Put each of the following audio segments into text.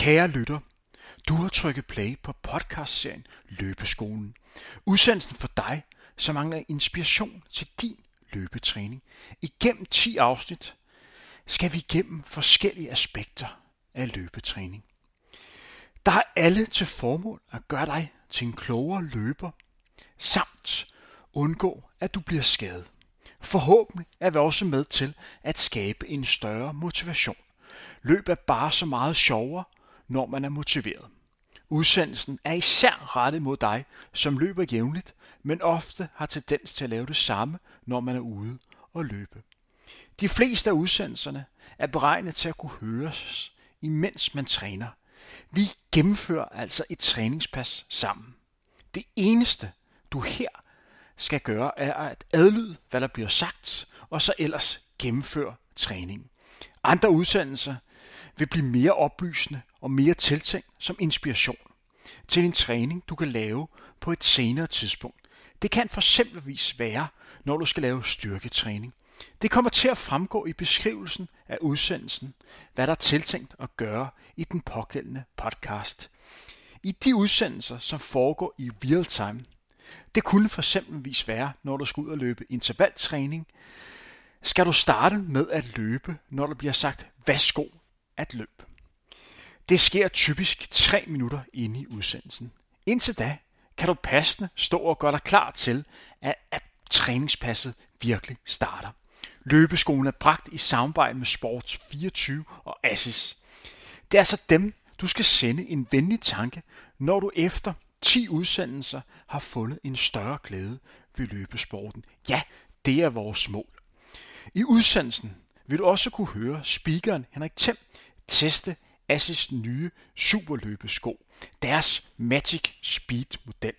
Kære lytter, du har trykket play på podcastserien Løbeskolen. Udsendelsen for dig, som mangler inspiration til din løbetræning. Igennem 10 afsnit skal vi igennem forskellige aspekter af løbetræning. Der er alle til formål at gøre dig til en klogere løber, samt undgå, at du bliver skadet. Forhåbentlig er vi også med til at skabe en større motivation. Løb er bare så meget sjovere, når man er motiveret. Udsendelsen er især rettet mod dig, som løber jævnligt, men ofte har tendens til at lave det samme, når man er ude og løbe. De fleste af udsendelserne er beregnet til at kunne høres, imens man træner. Vi gennemfører altså et træningspas sammen. Det eneste, du her skal gøre, er at adlyde, hvad der bliver sagt, og så ellers gennemføre træningen. Andre udsendelser vil blive mere oplysende og mere tiltænkt som inspiration til en træning, du kan lave på et senere tidspunkt. Det kan for eksempelvis være, når du skal lave styrketræning. Det kommer til at fremgå i beskrivelsen af udsendelsen, hvad der er tiltænkt at gøre i den pågældende podcast. I de udsendelser, som foregår i real time, det kunne for eksempelvis være, når du skal ud og løbe intervaltræning, skal du starte med at løbe, når der bliver sagt, værsgo at løbe. Det sker typisk 3 minutter inde i udsendelsen. Indtil da kan du passende stå og gøre dig klar til, at, at træningspasset virkelig starter. Løbeskolen er bragt i samarbejde med Sports 24 og Assis. Det er altså dem, du skal sende en venlig tanke, når du efter 10 udsendelser har fundet en større glæde ved løbesporten. Ja, det er vores mål. I udsendelsen vil du også kunne høre speakeren Henrik Thiem teste Assis nye superløbesko, deres Magic Speed model.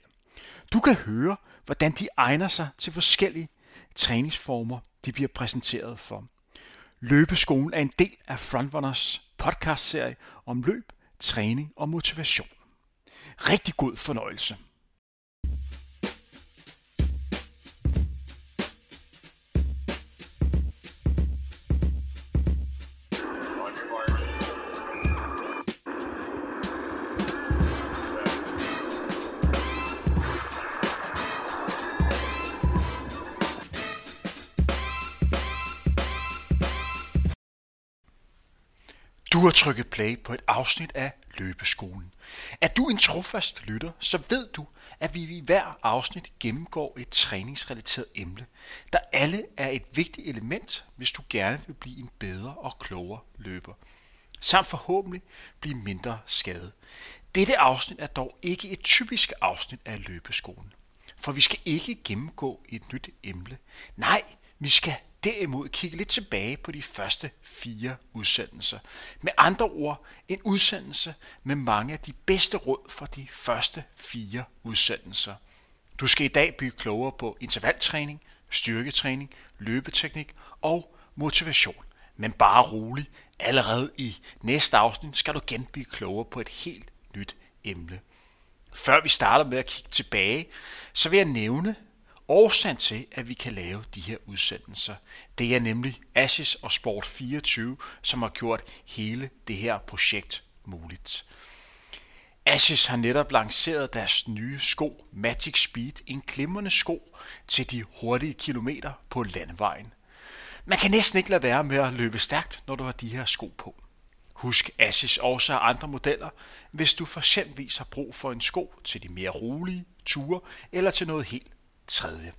Du kan høre, hvordan de egner sig til forskellige træningsformer, de bliver præsenteret for. Løbeskolen er en del af Frontrunners podcastserie om løb, træning og motivation. Rigtig god fornøjelse. Du har trykket play på et afsnit af Løbeskolen. Er du en trofast lytter, så ved du, at vi i hver afsnit gennemgår et træningsrelateret emne, der alle er et vigtigt element, hvis du gerne vil blive en bedre og klogere løber, samt forhåbentlig blive mindre skadet. Dette afsnit er dog ikke et typisk afsnit af Løbeskolen, for vi skal ikke gennemgå et nyt emne. Nej, vi skal derimod kigge lidt tilbage på de første fire udsendelser. Med andre ord, en udsendelse med mange af de bedste råd for de første fire udsendelser. Du skal i dag blive klogere på intervaltræning, styrketræning, løbeteknik og motivation. Men bare rolig, allerede i næste afsnit skal du igen blive klogere på et helt nyt emne. Før vi starter med at kigge tilbage, så vil jeg nævne, årsagen til, at vi kan lave de her udsendelser. Det er nemlig Ashes og Sport 24, som har gjort hele det her projekt muligt. Asics har netop lanceret deres nye sko Magic Speed, en glimrende sko til de hurtige kilometer på landevejen. Man kan næsten ikke lade være med at løbe stærkt, når du har de her sko på. Husk Asics også har andre modeller, hvis du for eksempel har brug for en sko til de mere rolige ture eller til noget helt tredje.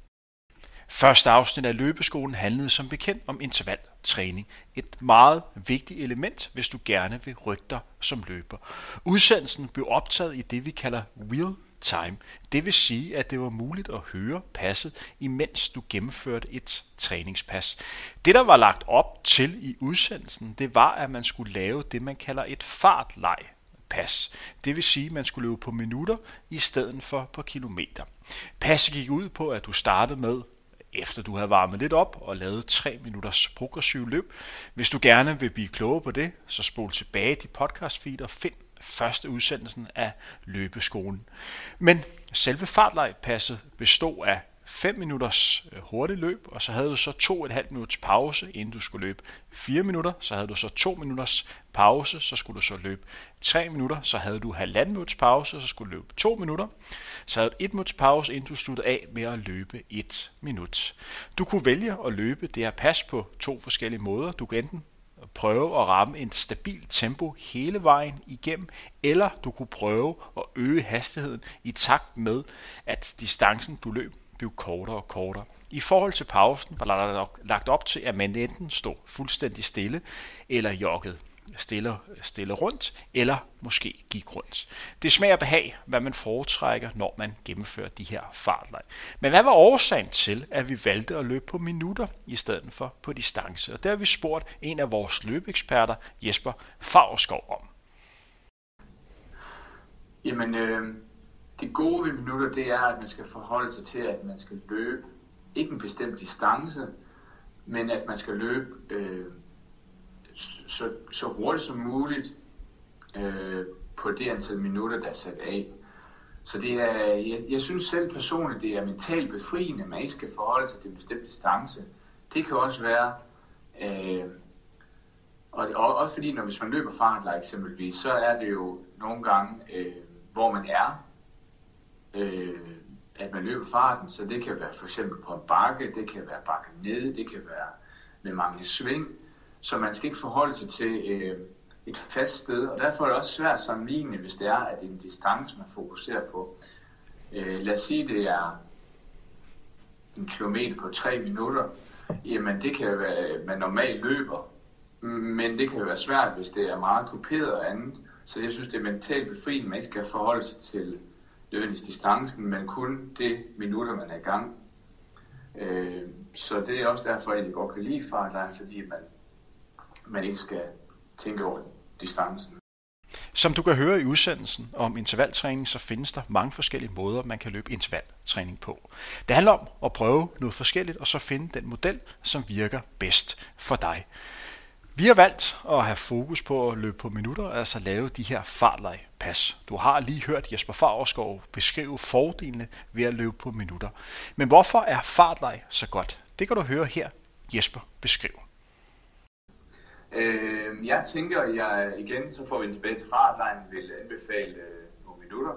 Første afsnit af løbeskolen handlede som bekendt om intervaltræning. Et meget vigtigt element, hvis du gerne vil rykke dig som løber. Udsendelsen blev optaget i det, vi kalder real time. Det vil sige, at det var muligt at høre passet, imens du gennemførte et træningspas. Det, der var lagt op til i udsendelsen, det var, at man skulle lave det, man kalder et fartlej pas. Det vil sige, at man skulle løbe på minutter i stedet for på kilometer. Passet gik ud på, at du startede med efter du havde varmet lidt op og lavet 3 minutters progressiv løb. Hvis du gerne vil blive klogere på det, så spol tilbage til podcast feed og find første udsendelsen af løbeskolen. Men selve fartlejpasset bestod af 5 minutters øh, hurtigt løb, og så havde du så 2,5 minutters pause, inden du skulle løbe 4 minutter. Så havde du så 2 minutters pause, så skulle du så løbe 3 minutter. Så havde du halvanden minutters pause, så skulle du løbe 2 minutter. Så havde du 1 minutters pause, inden du sluttede af med at løbe 1 minut. Du kunne vælge at løbe det her pas på to forskellige måder. Du kan enten prøve at ramme en stabil tempo hele vejen igennem, eller du kunne prøve at øge hastigheden i takt med, at distancen du løb blive kortere og kortere. I forhold til pausen var der lagt op til, at man enten stod fuldstændig stille eller jogget stille, stille rundt, eller måske gik rundt. Det smager behag, hvad man foretrækker, når man gennemfører de her fartlej. Men hvad var årsagen til, at vi valgte at løbe på minutter i stedet for på distance? Og der har vi spurgt en af vores løbeeksperter, Jesper Favreskov, om. Jamen, øh, det gode ved minutter, det er, at man skal forholde sig til, at man skal løbe ikke en bestemt distance, men at man skal løbe øh, så, så hurtigt som muligt øh, på det antal minutter, der er sat af. Så det er, jeg, jeg synes selv personligt, det er mentalt befriende, at man ikke skal forholde sig til en bestemt distance. Det kan også være, øh, og, og også fordi, når hvis man løber fartlejr eksempelvis, så er det jo nogle gange, øh, hvor man er, øh, at man løber farten, så det kan være for eksempel på en bakke, det kan være bakke nede, det kan være med mange sving, så man skal ikke forholde sig til øh, et fast sted, og derfor er det også svært at sammenligne, hvis det er, at det er en distance, man fokuserer på. Øh, lad os sige, det er en kilometer på tre minutter, jamen det kan være, at man normalt løber, men det kan være svært, hvis det er meget kuperet og andet. Så jeg synes, det er mentalt befriende, at man ikke skal forholde sig til nødvendigvis distancen, men kun det minutter, man er i gang. Øh, så det er også derfor, at jeg godt kan lide fartlejren, fordi man man ikke skal tænke over distancen. Som du kan høre i udsendelsen om intervaltræning, så findes der mange forskellige måder, man kan løbe intervaltræning på. Det handler om at prøve noget forskelligt, og så finde den model, som virker bedst for dig. Vi har valgt at have fokus på at løbe på minutter, altså lave de her fartlejpas. Du har lige hørt Jesper Favreskov beskrive fordelene ved at løbe på minutter. Men hvorfor er fartlej så godt? Det kan du høre her Jesper beskrive. Øh, jeg tænker, jeg igen, så får vi tilbage til fartlejen, vil anbefale øh, nogle minutter.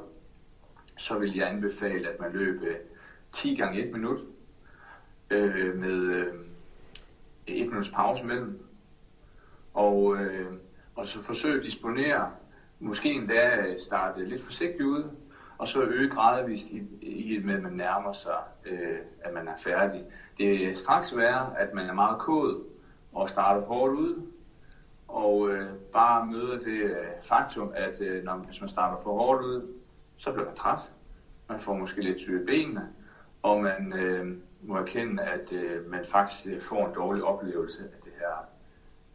Så vil jeg anbefale, at man løber øh, 10 gange 1 minut øh, med øh, 1 minuts pause mellem. Og, øh, og så forsøge at disponere, måske endda starte lidt forsigtigt ud, og så øge gradvist i, i med, at man nærmer sig, øh, at man er færdig. Det er straks værre, at man er meget kod og starter hårdt ud, og øh, bare møder det øh, faktum, at øh, når, hvis man starter for hårdt ud, så bliver man træt. Man får måske lidt syge benene, og man øh, må erkende, at øh, man faktisk øh, får en dårlig oplevelse af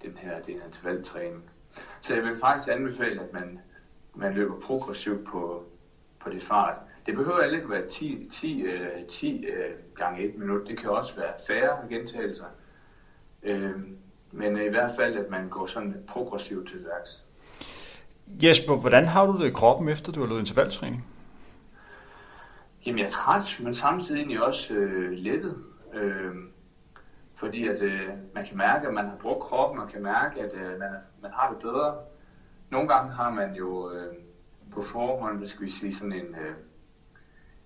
den her, den her intervaltræning. Så jeg vil faktisk anbefale, at man, man løber progressivt på, på det fart. Det behøver ikke være 10, 10, 10 gange 1 minut. Det kan også være færre gentagelser. Øh, men i hvert fald, at man går sådan progressivt til værks. Jesper, hvordan har du det i kroppen, efter du har lavet intervaltræning? Jamen, jeg er træt, men samtidig egentlig også øh, lettet. Øh, fordi at øh, man kan mærke, at man har brugt kroppen, man kan mærke, at øh, man, man har det bedre. Nogle gange har man jo øh, på forhånd, hvad skal vi sige, sådan en, øh,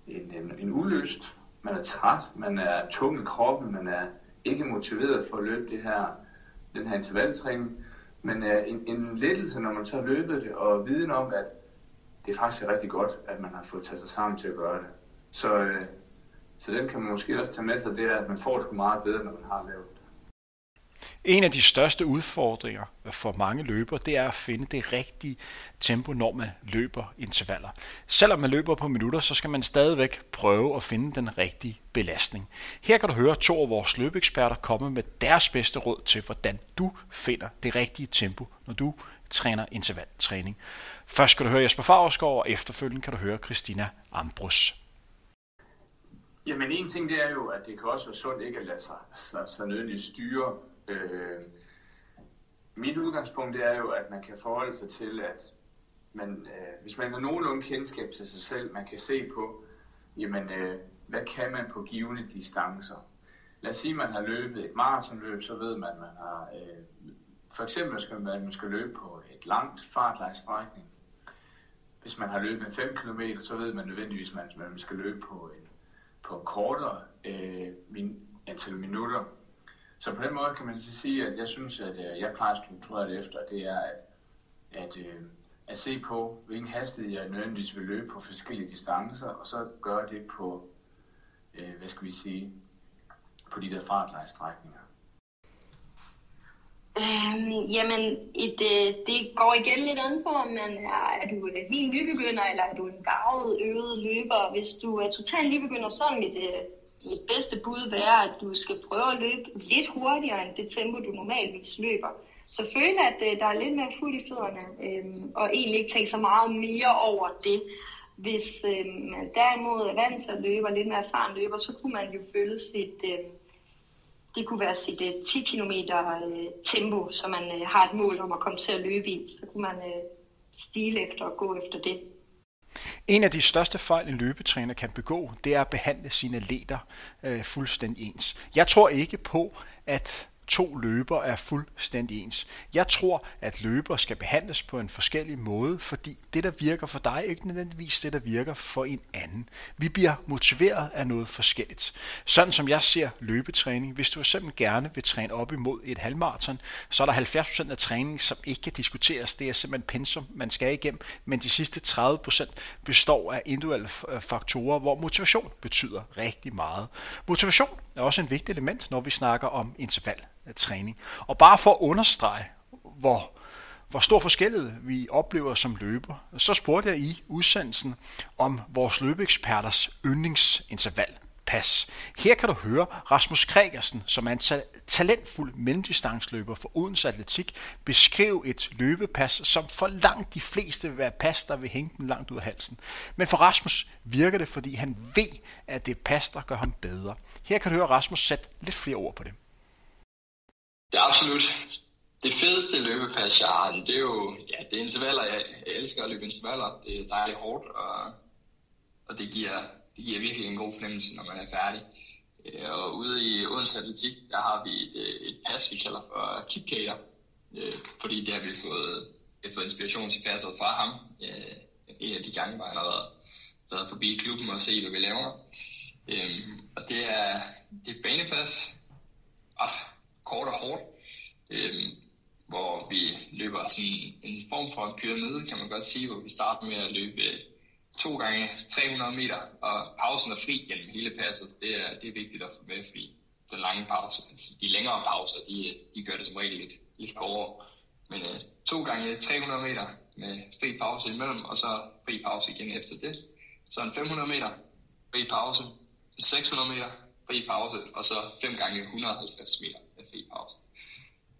en, øh, en, en ulyst. Man er træt, man er tung i kroppen, man er ikke motiveret for at løbe det her den her intervaltræning, men øh, en, en lettelse, når man så har løbet det, og viden om, at det er faktisk rigtig godt, at man har fået taget sig sammen til at gøre det. Så, øh, så den kan man måske også tage med sig, det er, at man får det meget bedre, når man har lavet det. En af de største udfordringer for mange løbere, det er at finde det rigtige tempo, når man løber intervaller. Selvom man løber på minutter, så skal man stadigvæk prøve at finde den rigtige belastning. Her kan du høre to af vores løbeeksperter komme med deres bedste råd til, hvordan du finder det rigtige tempo, når du træner intervaltræning. Først skal du høre Jesper Fagerskov, og efterfølgende kan du høre Christina Ambrus. Jamen en ting det er jo, at det kan også være sundt ikke at lade sig, sig, sig nødvendigt styre Øh, mit udgangspunkt er jo, at man kan forholde sig til, at man, øh, hvis man har nogenlunde kendskab til sig selv, man kan se på, jamen, øh, hvad kan man på givende distancer. Lad os sige, at man har løbet et maratonløb, så ved man, at man har... Øh, for eksempel skal man, man skal løbe på et langt fartlejstrækning. Hvis man har løbet 5 km, så ved man nødvendigvis, at man skal løbe på en, på kortere øh, min, antal minutter. Så på den måde kan man sige, at jeg synes, at øh, jeg plejer at strukturere det efter, det er at, at, øh, at se på, hvilken hastighed jeg nødvendigvis vil løbe på forskellige distancer, og så gøre det på, øh, hvad skal vi sige, på de der fartlejstrækninger. Øhm, jamen, et, øh, det går igen lidt an på, om man er, er du helt nybegynder, eller er du en gavet, øvet løber. Hvis du er totalt nybegynder, så er mit, øh, mit bedste bud være, at du skal prøve at løbe lidt hurtigere end det tempo, du normalvis løber. Så føle, at øh, der er lidt mere fuld i fødderne, øh, og egentlig ikke tænke så meget mere over det. Hvis øh, man derimod er vant til at løbe, og lidt mere erfaren løber, så kunne man jo føle sit... Øh, det kunne være sit uh, 10 km uh, tempo, så man uh, har et mål om at komme til at løbe i. Så kunne man uh, stile efter og gå efter det. En af de største fejl, en løbetræner kan begå, det er at behandle sine leder øh, fuldstændig ens. Jeg tror ikke på, at to løber er fuldstændig ens. Jeg tror, at løber skal behandles på en forskellig måde, fordi det, der virker for dig, er ikke nødvendigvis det, der virker for en anden. Vi bliver motiveret af noget forskelligt. Sådan som jeg ser løbetræning, hvis du simpelthen gerne vil træne op imod et halvmarathon, så er der 70% af træningen, som ikke kan diskuteres. Det er simpelthen pensum, man skal igennem, men de sidste 30% består af individuelle øh, faktorer, hvor motivation betyder rigtig meget. Motivation er også en vigtig element, når vi snakker om interval træning. Og bare for at understrege, hvor, hvor stor forskellighed vi oplever som løber, så spurgte jeg i udsendelsen om vores løbeeksperters yndlingsinterval pas. Her kan du høre Rasmus Kregersen, som er en talentfuld mellemdistansløber for Odense Atletik, beskrive et løbepas, som for langt de fleste vil være pas, der vil hænge den langt ud af halsen. Men for Rasmus virker det, fordi han ved, at det pas, der gør ham bedre. Her kan du høre Rasmus sætte lidt flere ord på det. Det er absolut det fedeste løbepas, jeg har. Det er jo ja, det er intervaller. Jeg, jeg elsker at løbe intervaller. Det er dejligt hårdt, og, og det, giver, det giver virkelig en god fornemmelse, når man er færdig. Øh, og ude i Odense Atletik, der har vi et, et pas, vi kalder for Kipkater, øh, fordi det har vi fået, har fået inspiration til passet fra ham. Øh, en af de gange, hvor han har været, været forbi klubben og se, hvad vi laver. Og det er, det er banepas, og og hårdt, øh, hvor vi løber sådan en form for en pyramide, kan man godt sige, hvor vi starter med at løbe to gange 300 meter, og pausen er fri gennem hele passet. Det er, det er vigtigt at få med, fordi den lange pause, de længere pauser, de, de gør det som regel lidt, lidt hårdere. Men øh, to gange 300 meter med fri pause imellem, og så fri pause igen efter det. Så en 500 meter, fri pause, 600 meter, fri pause, og så 5 gange 150 meter med fri pause.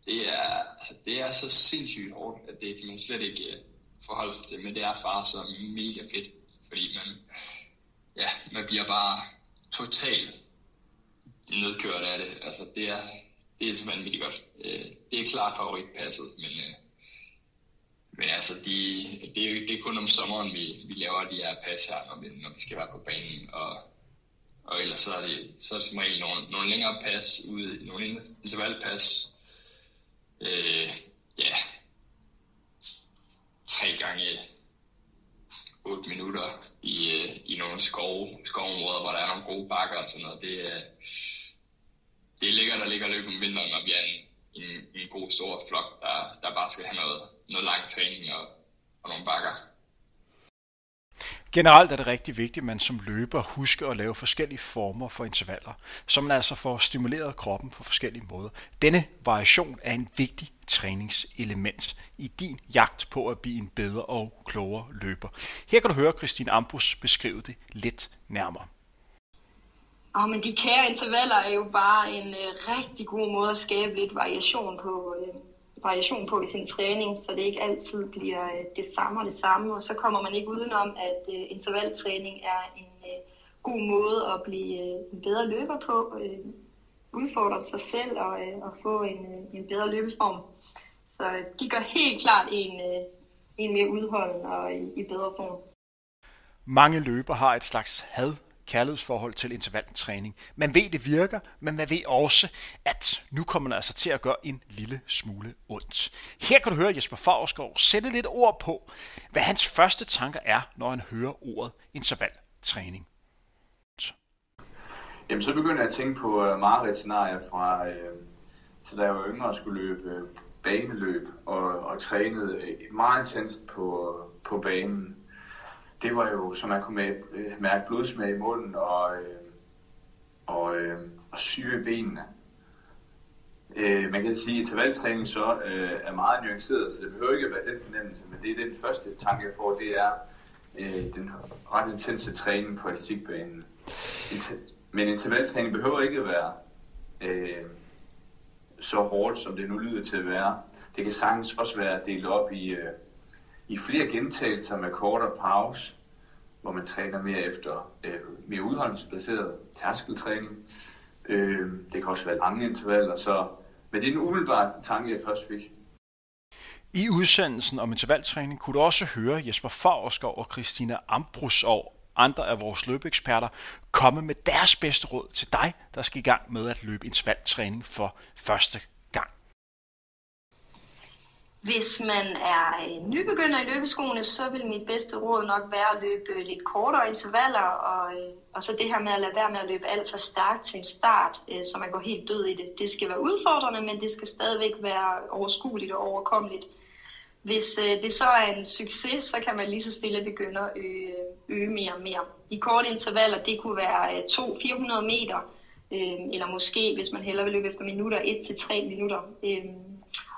Det er, altså, det er så sindssygt hårdt, at det kan man slet ikke uh, forholde sig til, men det er bare så mega fedt, fordi man, ja, man bliver bare totalt nedkørt af det. Altså, det er, det er simpelthen vildt godt. Øh, det er klart favoritpasset, men, øh, men altså, de, det, er, det er kun om sommeren, vi, vi laver de her pas her, når vi, når vi skal være på banen, og og ellers så er det, så er det som regel nogle, nogle længere pas ude, nogle intervallpas. Øh, ja, tre gange 8 minutter i, øh, i nogle skov, skovområder, hvor der er nogle gode bakker og sådan noget. Det, er, det er lækkert at ligge og løbe om vinteren, når vi er en, en, en god stor flok, der, der bare skal have noget, noget lang træning og, og nogle bakker. Generelt er det rigtig vigtigt, at man som løber husker at lave forskellige former for intervaller, så man altså får stimuleret kroppen på forskellige måder. Denne variation er en vigtig træningselement i din jagt på at blive en bedre og klogere løber. Her kan du høre Christine Ambrus beskrive det lidt nærmere. Oh, men de kære intervaller er jo bare en øh, rigtig god måde at skabe lidt variation på, øh, variation på i sin træning, så det ikke altid bliver øh, det samme og det samme. Og så kommer man ikke udenom, at øh, intervaltræning er en øh, god måde at blive en bedre løber på, udfordre sig selv og, og få en, en bedre løbeform. Så de gør helt klart en, en mere udholden og i, i bedre form. Mange løber har et slags had kærlighedsforhold til intervaltræning. Man ved, det virker, men man ved også, at nu kommer man altså til at gøre en lille smule ondt. Her kan du høre Jesper Favrskov sætte lidt ord på, hvad hans første tanker er, når han hører ordet intervaltræning. Jamen, så begynder jeg at tænke på uh, mareridt-scenarier fra, øh, så da jeg var yngre og skulle løbe øh, baneløb og, og trænede meget intenst på, på banen det var jo, som man kunne med, øh, mærke blodsmag i munden og, øh, og, øh, og syge i benene. Øh, man kan sige, at intervaltræning så øh, er meget nuanceret, så det behøver ikke at være den fornemmelse, men det er den første tanke, jeg får, det er øh, den ret intense træning på atletikbanen. Men intervaltræning behøver ikke at være øh, så hårdt, som det nu lyder til at være. Det kan sagtens også være delt op i, øh, i flere gentagelser med kortere pause, hvor man træner mere efter øh, mere udholdelsesbaseret tærskeltræning. Øh, det kan også være lange intervaller, så, men det er en umiddelbar tanke, jeg først fik. I udsendelsen om intervaltræning kunne du også høre Jesper Favrskov og Christina Ambrus og andre af vores løbeeksperter komme med deres bedste råd til dig, der skal i gang med at løbe intervaltræning for første hvis man er øh, nybegynder i løbeskoene, så vil mit bedste råd nok være at løbe øh, lidt kortere intervaller, og, øh, og så det her med at lade være med at løbe alt for stærkt til en start, øh, så man går helt død i det. Det skal være udfordrende, men det skal stadigvæk være overskueligt og overkommeligt. Hvis øh, det så er en succes, så kan man lige så stille begynde at øge, øge mere og mere. De korte intervaller, det kunne være 200-400 meter, eller måske, hvis man hellere vil løbe efter minutter, 1-3 minutter.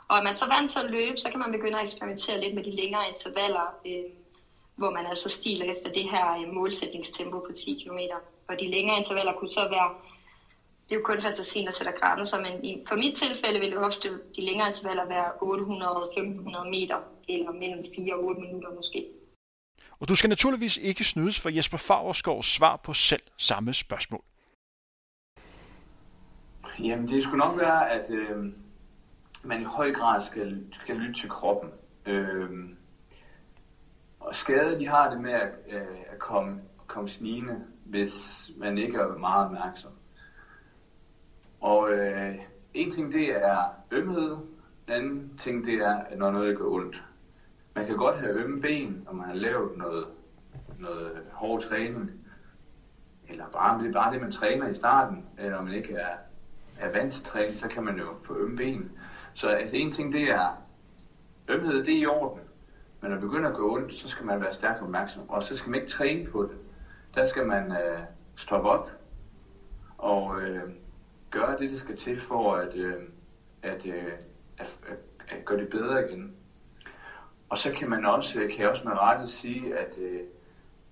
Og er man så vant til at løbe, så kan man begynde at eksperimentere lidt med de længere intervaller, øh, hvor man altså stiler efter det her øh, målsætningstempo på 10 km. Og de længere intervaller kunne så være, det er jo kun fantasien, der sætter grænser, men i, for mit tilfælde vil det ofte de længere intervaller være 800-1500 meter, eller mellem 4 og 8 minutter måske. Og du skal naturligvis ikke snydes for Jesper Favreskovs svar på selv samme spørgsmål. Jamen, det skulle nok være, at øh, man i høj grad skal, skal lytte til kroppen. Øh, og skade, de har det med at, øh, at komme, komme snigende, hvis man ikke er meget opmærksom. Og øh, en ting det er ømhed, Den anden ting det er, når noget gør ondt. Man kan godt have ømme ben, når man har lavet noget, noget hård træning, eller bare, det er bare det, man træner i starten, eller når man ikke er, er vant til træning, så kan man jo få ømme ben. Så altså en ting, det er, ømhed, det er i orden. Men når det begynder at gå ondt, så skal man være stærkt opmærksom. Og så skal man ikke træne på det. Der skal man øh, stoppe op og øh, gøre det, det skal til for at, øh, at, øh, at, at, at gøre det bedre igen. Og så kan man også, øh, kan jeg også med rette sige, at, øh,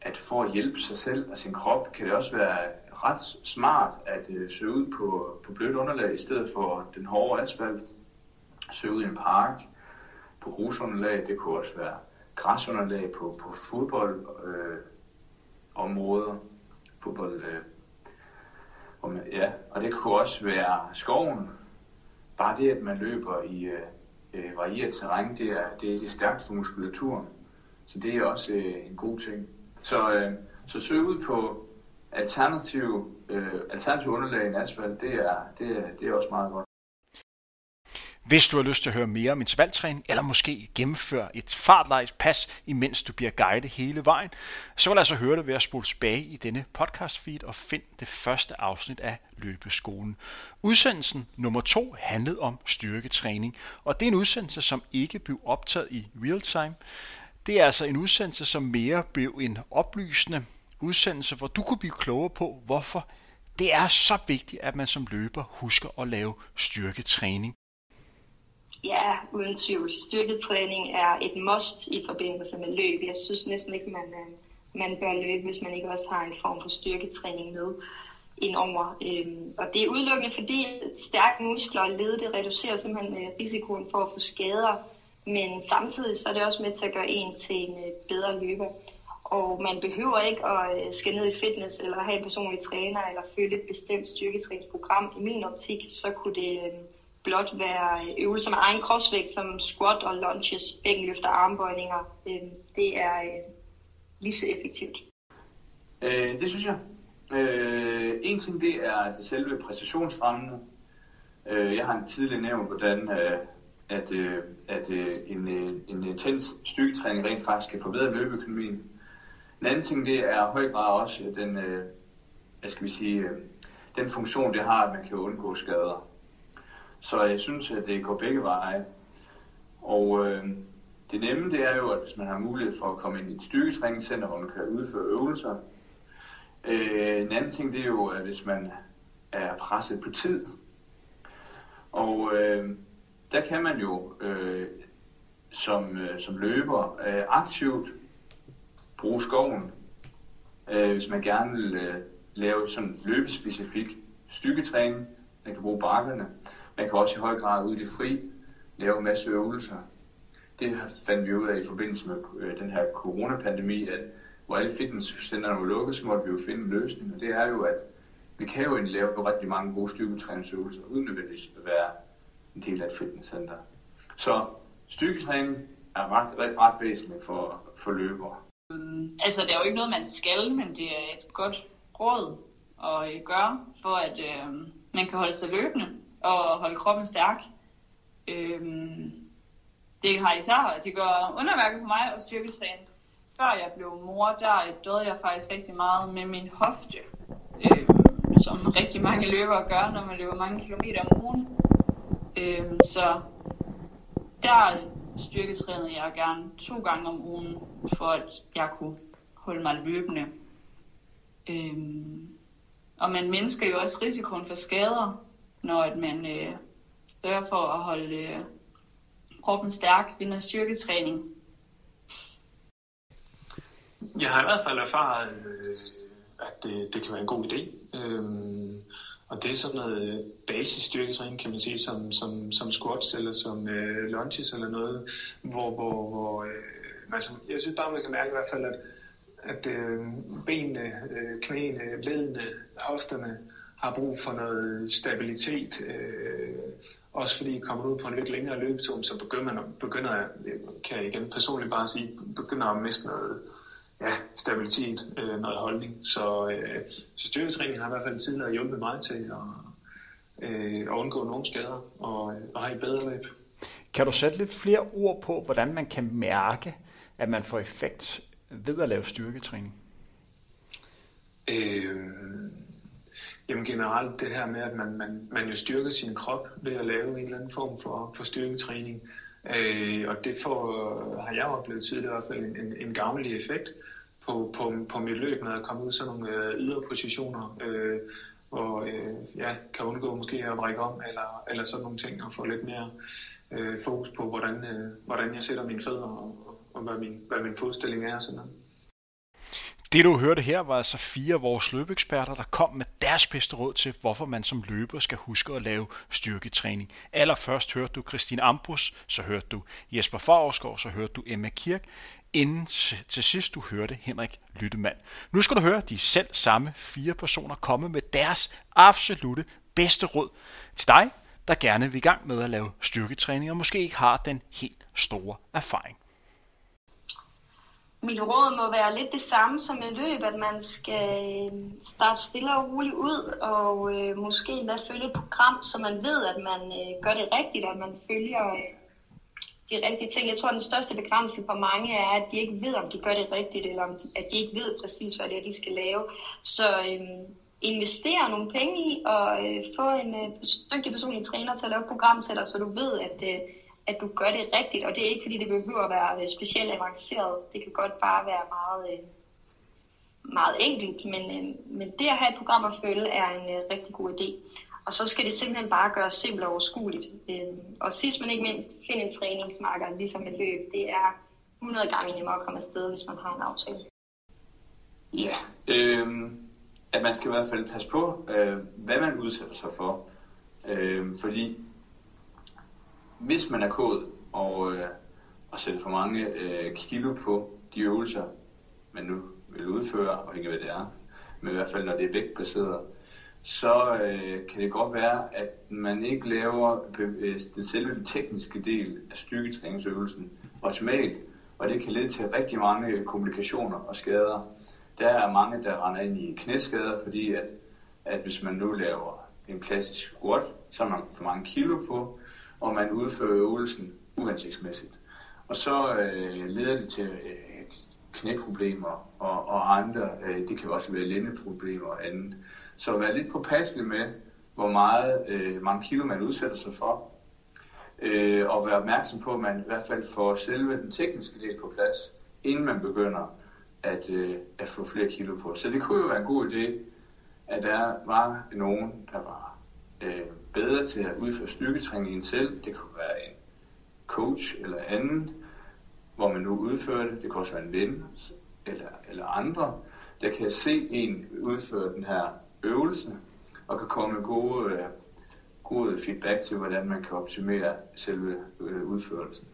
at for at hjælpe sig selv og sin krop, kan det også være ret smart at øh, søge ud på, på blødt underlag i stedet for den hårde asfalt søge ud i en park på grusunderlag, det kunne også være græsunderlag på, på fodboldområder, øh, fodbold, øh, om, ja, og det kunne også være skoven. Bare det, at man løber i øh, øh varieret terræn, det er, det, det er stærkt for muskulaturen. Så det er også øh, en god ting. Så, øh, så søg ud på alternativ, øh, alternativ underlag i asfalt, det er, det, er, det er også meget godt. Hvis du har lyst til at høre mere om intervaltræning, eller måske gennemføre et fartlejs pas, imens du bliver guidet hele vejen, så vil du altså høre det ved at spole tilbage i denne podcast feed og find det første afsnit af Løbeskolen. Udsendelsen nummer to handlede om styrketræning, og det er en udsendelse, som ikke blev optaget i real time. Det er altså en udsendelse, som mere blev en oplysende udsendelse, hvor du kunne blive klogere på, hvorfor det er så vigtigt, at man som løber husker at lave styrketræning. Ja, uden tvivl. Styrketræning er et must i forbindelse med løb. Jeg synes næsten ikke, man, øh, man bør løbe, hvis man ikke også har en form for styrketræning med indover. Øhm, og det er udelukkende fordi stærke muskler og led, det reducerer simpelthen øh, risikoen for at få skader, men samtidig så er det også med til at gøre en til en øh, bedre løber. Og man behøver ikke at skal ned i fitness eller have en personlig træner eller følge et bestemt styrketræningsprogram. I min optik, så kunne det øhm, blot være øh, øvelser med egen kropsvægt, som squat og lunges, bækkenløfter og armbøjninger. Øh, det er øh, lige så effektivt. Øh, det synes jeg. Øh, en ting det er det selve præstationsfremmende. Øh, jeg har tidligere nævnt, hvordan øh, at, øh, at øh, en, øh, en intens styrketræning rent faktisk kan forbedre løbeøkonomien. En anden ting det er i høj grad også den, øh, hvad skal vi sige, øh, den funktion det har, at man kan undgå skader. Så jeg synes, at det går begge veje. Og øh, det nemme det er jo, at hvis man har mulighed for at komme ind i et styrketræningscenter, hvor man kan udføre øvelser. Øh, en anden ting det er jo, at hvis man er presset på tid. Og øh, der kan man jo øh, som, øh, som løber øh, aktivt bruge skoven, øh, hvis man gerne vil øh, lave sådan løbespecifik styrketræning. Man kan bruge bakkerne. Man kan også i høj grad ud i det fri lave en masse øvelser. Det fandt vi ud af i forbindelse med øh, den her coronapandemi, at hvor alle fitnesscenterne var lukket, så måtte vi jo finde en løsning. Og det er jo, at vi kan jo egentlig lave rigtig mange gode styrketræningsøvelser, uden nødvendigvis at være en del af et fitnesscenter. Så styrketræning er ret, ret, ret væsentligt for, for løbere. Altså, det er jo ikke noget, man skal, men det er et godt råd at øh, gøre, for at øh, man kan holde sig løbende og holde kroppen stærk. Øhm, det har især, det gør underværket for mig at styrketræne. Før jeg blev mor, der døde jeg faktisk rigtig meget med min hofte, øhm, som rigtig mange løbere gør, når man løber mange kilometer om ugen. Øhm, så der styrketrænede jeg gerne to gange om ugen, for at jeg kunne holde mig løbende. Øhm, og man mindsker jo også risikoen for skader, når at man øh, sørger for at holde øh, kroppen stærk ved noget styrketræning. Jeg har i hvert fald erfaret, øh, at det, det kan være en god idé. Øhm, og det er sådan noget øh, basis styrketræning, kan man sige, som, som, som squats eller som øh, lunges eller noget, hvor, hvor, hvor øh, altså, jeg synes bare, man kan mærke i hvert fald, at, at øh, benene, øh, knæene, ledene, hofterne har brug for noget stabilitet. Øh, også fordi kommer ud på en lidt længere løbetur, så begynder, man, begynder kan jeg igen personligt bare sige, begynder at miste noget, ja, stabilitet, øh, noget holdning. Så, øh, så styrketræning har i hvert fald tidligere hjulpet mig til at, øh, at undgå nogle skader og, og have et bedre løb. Kan du sætte lidt flere ord på, hvordan man kan mærke, at man får effekt ved at lave styrketræning? Øh, jamen generelt det her med, at man, man, man jo styrker sin krop ved at lave en eller anden form for, for styrketræning. Øh, og det får, har jeg oplevet tidligere i hvert fald en, en, en gavnlig effekt på, på, på mit løb, når jeg kommer ud i sådan nogle øh, ydre positioner, øh, hvor øh, jeg kan undgå måske at brække om, eller, eller sådan nogle ting, og få lidt mere øh, fokus på, hvordan, øh, hvordan jeg sætter mine fødder, og, og hvad, min, hvad min fodstilling er og sådan noget. Det du hørte her var altså fire af vores løbeeksperter, der kom med deres bedste råd til, hvorfor man som løber skal huske at lave styrketræning. Allerførst hørte du Christine Ambrus, så hørte du Jesper Farsgaard, så hørte du Emma Kirk, inden til sidst du hørte Henrik Lyttemand. Nu skal du høre de selv samme fire personer komme med deres absolute bedste råd til dig, der gerne vil i gang med at lave styrketræning og måske ikke har den helt store erfaring. Mit råd må være lidt det samme som et løb, at man skal øh, starte stille og roligt ud, og øh, måske endda følge et program, så man ved, at man øh, gør det rigtigt, at man følger øh, de rigtige ting. Jeg tror, at den største begrænsning for mange er, at de ikke ved, om de gør det rigtigt, eller om, at de ikke ved præcis, hvad det er, de skal lave. Så øh, investere nogle penge i, og øh, få en øh, dygtig personlig træner til at lave et program til dig, så du ved, at øh, at du gør det rigtigt, og det er ikke fordi, det behøver at være øh, specielt avanceret. Det kan godt bare være meget, øh, meget enkelt, men, øh, men det at have et program at følge er en rigtig god idé. Og så skal det simpelthen bare gøres simpelt og overskueligt. Og sidst men ikke mindst, find en træningsmarker, ligesom et løb. Det er 100 gange nemmere at komme afsted, hvis man har en aftale. Ja, øh, at man skal i hvert fald passe på, øh, hvad man udsætter sig for. Øh, fordi hvis man er kod og, øh, og sætter for mange øh, kilo på de øvelser, man nu vil udføre, og ikke hvad det er, men i hvert fald når det er vægtbaseret, så øh, kan det godt være, at man ikke laver den selve tekniske del af styrketræningsøvelsen optimalt, og det kan lede til rigtig mange komplikationer og skader. Der er mange, der render ind i knæskader, fordi at, at hvis man nu laver en klassisk squat, så har man for mange kilo på, og man udfører øvelsen uhensigtsmæssigt. Og så øh, leder det til øh, knæproblemer og, og andre, øh, det kan også være lændeproblemer og andet. Så vær lidt påpasselig med, hvor meget øh, mange kilo man udsætter sig for, øh, og være opmærksom på, at man i hvert fald får selve den tekniske del på plads, inden man begynder at, øh, at få flere kilo på. Så det kunne jo være en god idé, at der var nogen, der var øh, bedre til at udføre styrketræningen selv. Det kunne være en coach eller anden, hvor man nu udfører det. Det kan også være en ven eller, eller andre, der kan se en udføre den her øvelse, og kan komme med gode, øh, gode feedback til, hvordan man kan optimere selve øh, udførelsen,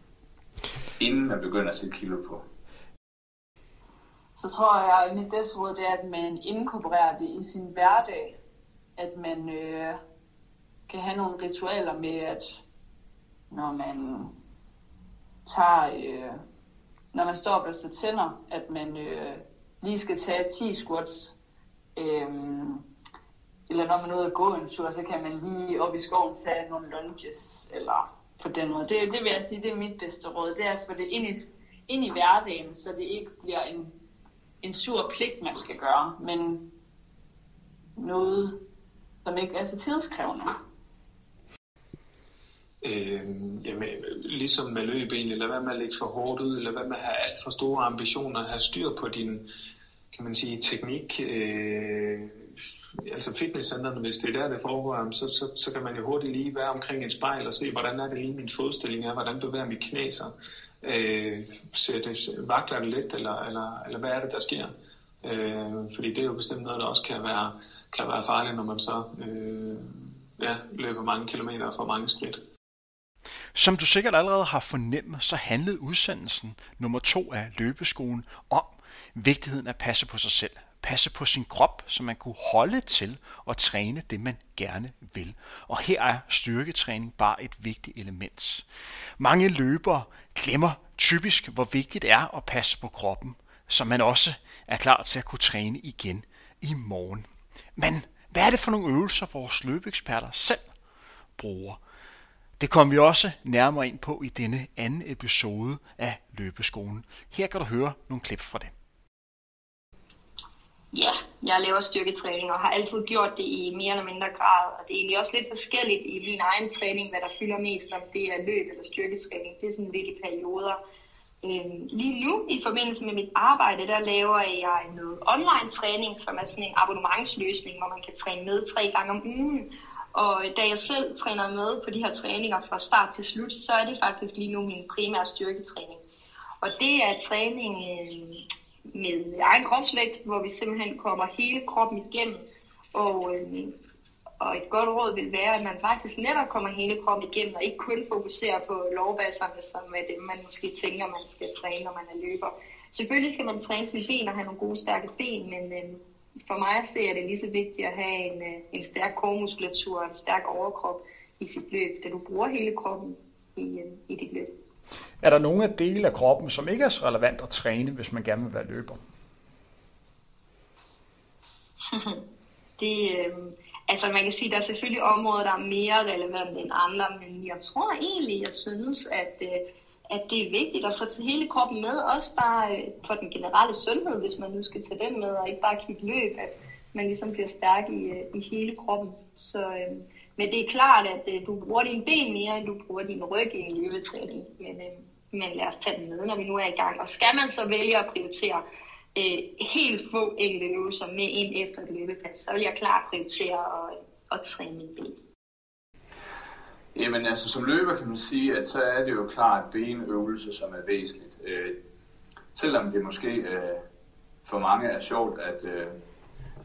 inden man begynder at sætte kilo på. Så tror jeg, at mit bedste råd det er, at man inkorporerer det i sin hverdag. At man øh, kan have nogle ritualer med, at når man tager, øh, når man står og børster tænder, at man øh, lige skal tage 10 squats. Øh, eller når man er ude at gå en tur, så kan man lige op i skoven tage nogle lunges, eller på den måde. Det, det vil jeg sige, det er mit bedste råd. Det er at få det ind i, ind i hverdagen, så det ikke bliver en, en sur pligt, man skal gøre, men noget, som ikke er så tidskrævende. Øh, jamen, ligesom med løb egentlig, eller hvad med at lægge for hårdt ud, eller hvad med at have alt for store ambitioner, have styr på din, kan man sige, teknik, øh, altså fitnesscenterne, hvis det er der, det foregår, så, så, så kan man jo hurtigt lige være omkring et spejl og se, hvordan er det lige min fodstilling er, hvordan bevæger mit knæ sig, øh, ser det, vakler det lidt, eller, eller, eller hvad er det, der sker? Øh, fordi det er jo bestemt noget, der også kan være, kan være farligt, når man så øh, ja, løber mange kilometer for mange skridt. Som du sikkert allerede har fornemmet, så handlede udsendelsen nummer to af løbeskolen om vigtigheden af at passe på sig selv. Passe på sin krop, så man kunne holde til at træne det, man gerne vil. Og her er styrketræning bare et vigtigt element. Mange løbere glemmer typisk, hvor vigtigt det er at passe på kroppen, så man også er klar til at kunne træne igen i morgen. Men hvad er det for nogle øvelser, vores løbeeksperter selv bruger? Det kommer vi også nærmere ind på i denne anden episode af Løbeskolen. Her kan du høre nogle klip fra det. Ja, jeg laver styrketræning og har altid gjort det i mere eller mindre grad. Og det er egentlig også lidt forskelligt i min egen træning, hvad der fylder mest, om det er løb eller styrketræning. Det er sådan lidt i perioder. Øhm, lige nu, i forbindelse med mit arbejde, der laver jeg noget online træning, som er sådan en abonnementsløsning, hvor man kan træne med tre gange om ugen. Og da jeg selv træner med på de her træninger fra start til slut, så er det faktisk lige nu min primære styrketræning. Og det er træning øh, med egen kropsvægt, hvor vi simpelthen kommer hele kroppen igennem. Og, øh, og et godt råd vil være, at man faktisk netop kommer hele kroppen igennem, og ikke kun fokuserer på lovbasserne, som er dem, man måske tænker, man skal træne, når man er løber. Selvfølgelig skal man træne sine ben og have nogle gode, stærke ben, men øh, for mig ser jeg det lige så vigtigt at have en, øh, en stærk kormuskulatur og en stærk overkrop i sit løb, da du bruger hele kroppen i, øh, i dit løb. Er der nogle af dele af kroppen, som ikke er så relevant at træne, hvis man gerne vil være løber? det, øh, altså man kan sige, at der er selvfølgelig områder, der er mere relevante end andre, men jeg tror egentlig, jeg synes, at, øh, at det er vigtigt at få til hele kroppen med, også bare øh, for den generelle sundhed, hvis man nu skal tage den med, og ikke bare kigge løb, at man ligesom bliver stærk i, øh, i hele kroppen. Så, øh, men det er klart, at øh, du bruger dine ben mere, end du bruger din ryg i en løbetræning. Men, øh, men lad os tage den med, når vi nu er i gang. Og skal man så vælge at prioritere øh, helt få enkelte øvelser med ind efter et løbepas, så vil jeg klart prioritere at, at træne mine ben. Jamen altså som løber kan man sige, at så er det jo klart benøvelse, som er væsentligt. Øh, selvom det måske øh, for mange er sjovt at, øh,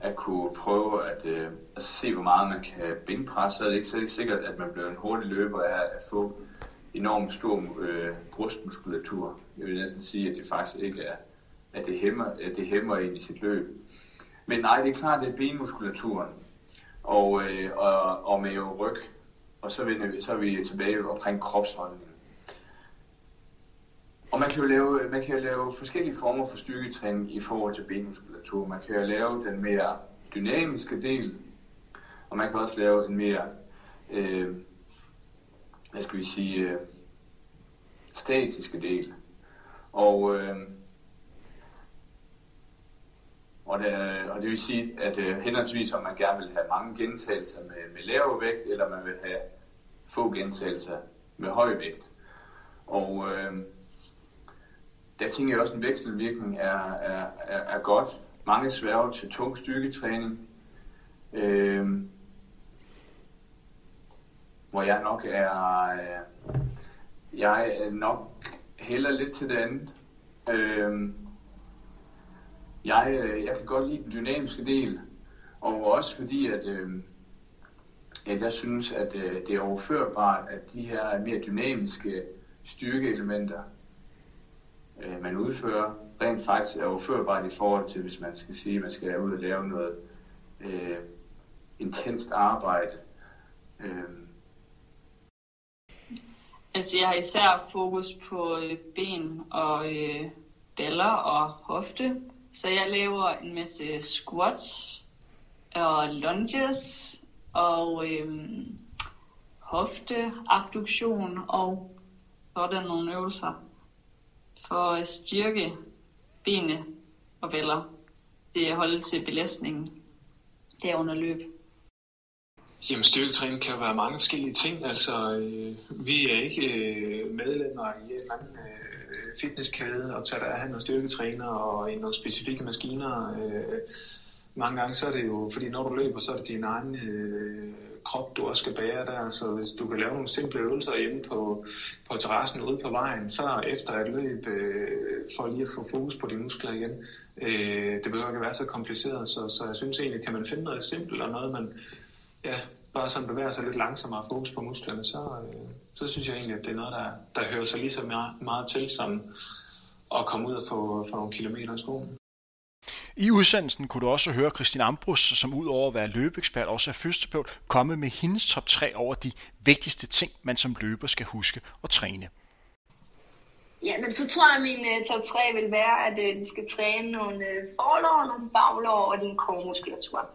at kunne prøve at øh, altså se, hvor meget man kan benpresse, så er det ikke, så er det ikke sikkert, at man bliver en hurtig løber af at få enormt stor øh, brystmuskulatur. Jeg vil næsten sige, at det faktisk ikke er, at det hæmmer, at det hæmmer ind i sit løb. Men nej, det er klart, det er benmuskulaturen og, øh, og, og med jo ryg. Og så, vender vi, så er vi tilbage omkring kropsholdningen. Og man kan jo lave, man kan jo lave forskellige former for styrketræning i forhold til benmuskulatur. Man kan jo lave den mere dynamiske del, og man kan også lave en mere, øh, hvad skal vi sige, øh, statiske del. Og, øh, og, det, og det vil sige, at øh, henholdsvis om man gerne vil have mange gentagelser med, med lav vægt, eller man vil have få gentagelser med høj vægt. Og øh, der tænker jeg også, at en vekselvirkning er, er, er, er godt. Mange sværger til tung styrketræning, øh, hvor jeg nok er, øh, jeg er nok heller lidt til det andet. Øh, jeg, øh, jeg kan godt lide den dynamiske del, og også fordi, at, øh, at jeg synes, at øh, det er overførbart, at de her mere dynamiske styrkeelementer, øh, man udfører, rent faktisk er overførbart i forhold til, hvis man skal sige, at man skal ud og lave noget øh, intenst arbejde. Øh. Altså jeg har især fokus på øh, ben og øh, baller og hofte, så jeg laver en masse squats og lunges og øhm, hofteabduktion og sådan nogle øvelser for at styrke benene og baller det at holde til belastningen der under løb. Jamen styrketræning kan være mange forskellige ting. Altså, øh, vi er ikke øh, medlemmer i en eller anden øh, Øh, fitnesskæde og tager derhen og styrketræner og i nogle specifikke maskiner. Øh, mange gange så er det jo, fordi når du løber, så er det din egen øh, krop, du også skal bære der. Så hvis du kan lave nogle simple øvelser hjemme på, på terrassen ude på vejen, så efter et løb, øh, for lige at få fokus på dine muskler igen, øh, det behøver ikke være så kompliceret. Så, så jeg synes egentlig, kan man finde noget simpelt og noget, man ja, bare sådan bevæger sig lidt langsommere og fokus på musklerne, så, øh, så synes jeg egentlig, at det er noget, der, der hører sig lige så meget, meget til som at komme ud og få, få nogle kilometer i skoen. I udsendelsen kunne du også høre Christine Ambrus, som udover at være løbeekspert også er fysioterapeut, komme med hendes top 3 over de vigtigste ting, man som løber skal huske at træne. Ja, men så tror jeg, at min uh, top 3 vil være, at uh, du skal træne nogle uh, forlår, nogle baglår og din kormuskulatur.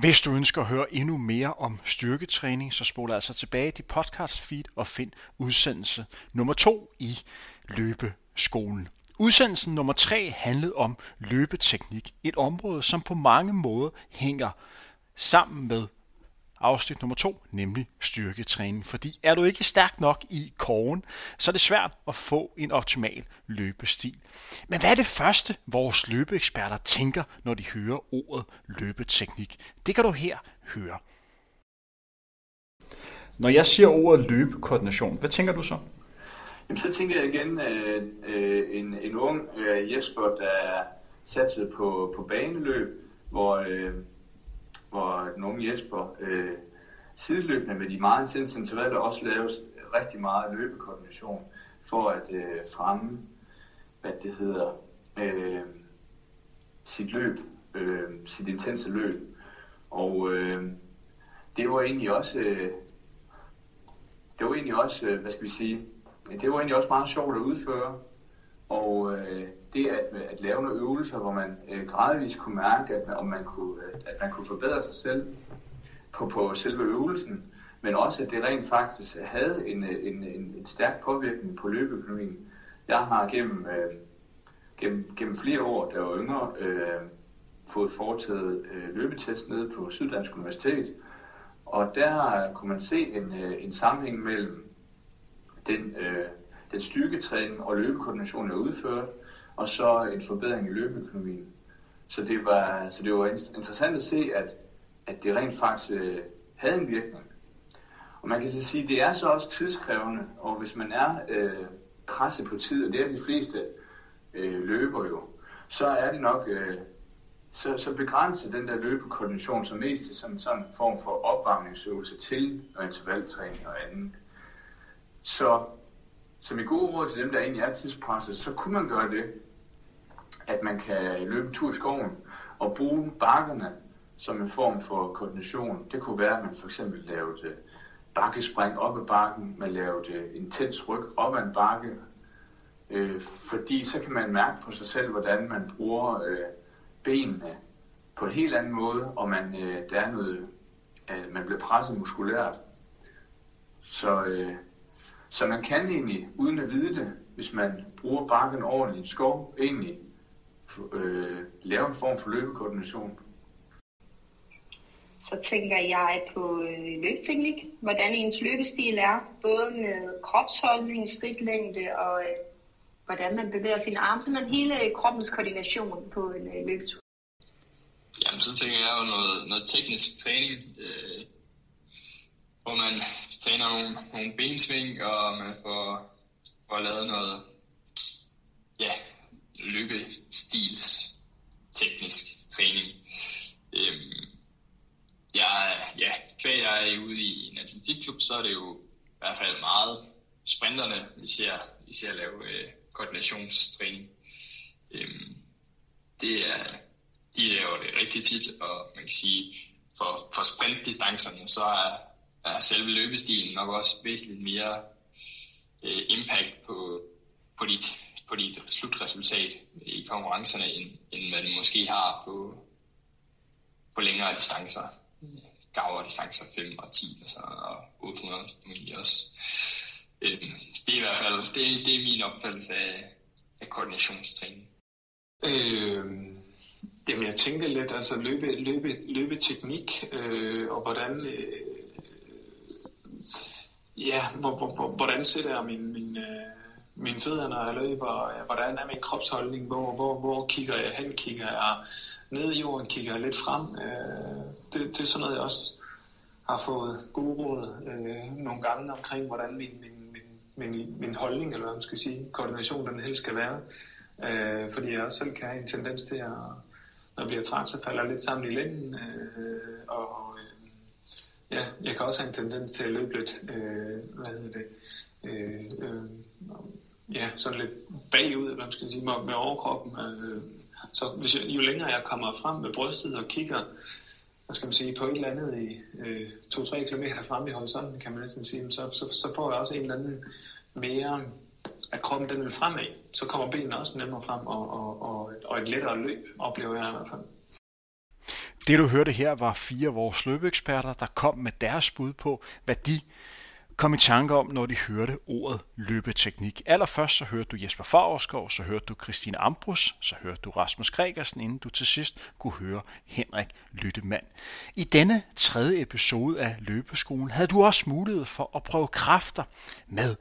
Hvis du ønsker at høre endnu mere om styrketræning, så spol altså tilbage til podcast feed og find udsendelse nummer 2 i løbeskolen. Udsendelsen nummer 3 handlede om løbeteknik, et område, som på mange måder hænger sammen med afsnit nummer to, nemlig styrketræning. Fordi er du ikke stærk nok i kogen, så er det svært at få en optimal løbestil. Men hvad er det første, vores løbeeksperter tænker, når de hører ordet løbeteknik? Det kan du her høre. Når jeg siger ordet løbekoordination, hvad tænker du så? Jamen, så tænker jeg igen øh, øh, en, en ung øh, Jesper, der er satset på, på baneløb, hvor, øh, hvor den unge Jesper øh, sideløbende med de meget intense intervaller også laves rigtig meget løbekoordination for at øh, fremme, hvad det hedder, øh, sit løb, øh, sit intense løb. Og øh, det var egentlig også, øh, det var egentlig også, øh, hvad skal vi sige, det var egentlig også meget sjovt at udføre. Og øh, det at, at lave nogle øvelser, hvor man øh, gradvist kunne mærke, at, om man kunne, at man kunne forbedre sig selv på, på selve øvelsen, men også at det rent faktisk havde en, øh, en, en, en stærk påvirkning på løbeøkonomien. Jeg har gennem, øh, gennem, gennem flere år, da jeg var yngre, øh, fået foretaget øh, løbetest nede på Syddansk Universitet, og der kunne man se en, øh, en sammenhæng mellem den, øh, den styrketræning og løbekoordination, jeg udførte, og så en forbedring i løbeøkonomien. Så det var, så det var interessant at se, at, at det rent faktisk øh, havde en virkning. Og man kan så sige, at det er så også tidskrævende, og hvis man er øh, presset på tid, og det er de fleste øh, løber jo, så er det nok, øh, så, så begrænser den der løbekoordination som mest til sådan, sådan en form for opvarmningsøvelse til og intervaltræning og andet. Så som i gode råd til dem, der egentlig er tidspresset, så kunne man gøre det, at man kan løbe en tur i skoven og bruge bakkerne som en form for koordination. Det kunne være, at man for eksempel lavede øh, bakkespring op ad bakken, man lavede øh, intens ryg op ad en bakke, Øh, fordi så kan man mærke på sig selv, hvordan man bruger øh, benene på en helt anden måde, og man, øh, der er noget, øh, man bliver presset muskulært. Så, øh, så man kan egentlig, uden at vide det, hvis man bruger bakken ordentligt i skov, egentlig øh, lave en form for løbekoordination. Så tænker jeg på øh, løbeteknik, hvordan ens løbestil er, både med kropsholdning, skridtlængde og øh, hvordan man bevæger sine arme, simpelthen hele kroppens koordination på en øh, løbetur. Jamen, så tænker jeg jo noget, noget teknisk træning, øh, hvor man træner nogle, nogle bensving, og man får, får lavet noget ja, løbestils teknisk træning. Øhm, jeg, ja, kvæg jeg er ude i en atletikklub, så er det jo i hvert fald meget sprinterne, vi ser, vi ser lave øh, koordinationstræning. Øhm, det er, de laver det rigtig tit, og man kan sige, for, for sprintdistancerne, så er, er selve løbestilen nok også væsentligt mere øh, impact på, på, dit, på dit slutresultat i konkurrencerne, end, end man måske har på, på længere distancer. Gavre distancer 5 og 10 og, så, og 800 mil også. Øhm, det er i hvert fald det, det er min opfattelse af, af koordinationstræning. Øh, jamen jeg tænker lidt, altså løbe, løbe, løbeteknik, øh, og hvordan, øh, ja, hvordan sætter jeg min, min, øh, mine fødder, når jeg løber, hvordan er min kropsholdning, hvor, hvor, hvor kigger jeg hen, kigger jeg ned i jorden, kigger jeg lidt frem. Øh, det, det er sådan noget, jeg også har fået gode råd øh, nogle gange omkring, hvordan min, min min, min holdning, eller hvad man skal sige, koordination, den helst skal være. Øh, fordi jeg også selv kan have en tendens til at, når jeg bliver træt, så falder jeg lidt sammen i lænden, øh, og øh, ja, jeg kan også have en tendens til at løbe lidt, øh, hvad hedder det, øh, øh, ja, sådan lidt bagud, eller hvad man skal sige, med, med overkroppen. Øh, så hvis jeg, jo længere jeg kommer frem med brystet og kigger, hvad skal man sige, på et eller andet i øh, 2-3 km frem i horisonten, kan man næsten sige, så, så, så får jeg også en eller anden mere, at kroppen den vil fremad. Så kommer benene også nemmere frem, og, og, og, og et lettere løb, oplever jeg i hvert fald. Det du hørte her var fire af vores løbeeksperter, der kom med deres bud på, hvad de kom i tanke om, når de hørte ordet løbeteknik. Allerførst så hørte du Jesper Fagerskov, så hørte du Christine Ambrus, så hørte du Rasmus Gregersen, inden du til sidst kunne høre Henrik Lyttemand. I denne tredje episode af Løbeskolen havde du også mulighed for at prøve kræfter med,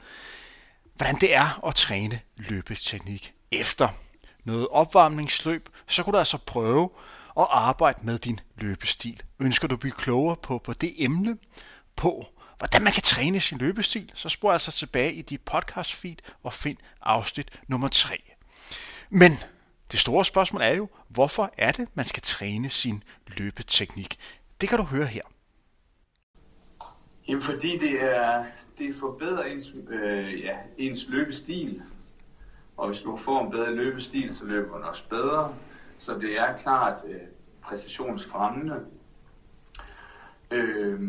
hvordan det er at træne løbeteknik. Efter noget opvarmningsløb, så kunne du altså prøve at arbejde med din løbestil. Ønsker du at blive klogere på, på det emne, på hvordan man kan træne sin løbestil, så spor altså tilbage i dit podcast feed og find afsnit nummer 3. Men det store spørgsmål er jo, hvorfor er det, man skal træne sin løbeteknik? Det kan du høre her. Jamen fordi det er, det forbedrer ens, øh, ja, ens løbestil. Og hvis du får en bedre løbestil, så løber du også bedre. Så det er klart øh, præstationsfremmende. Øh,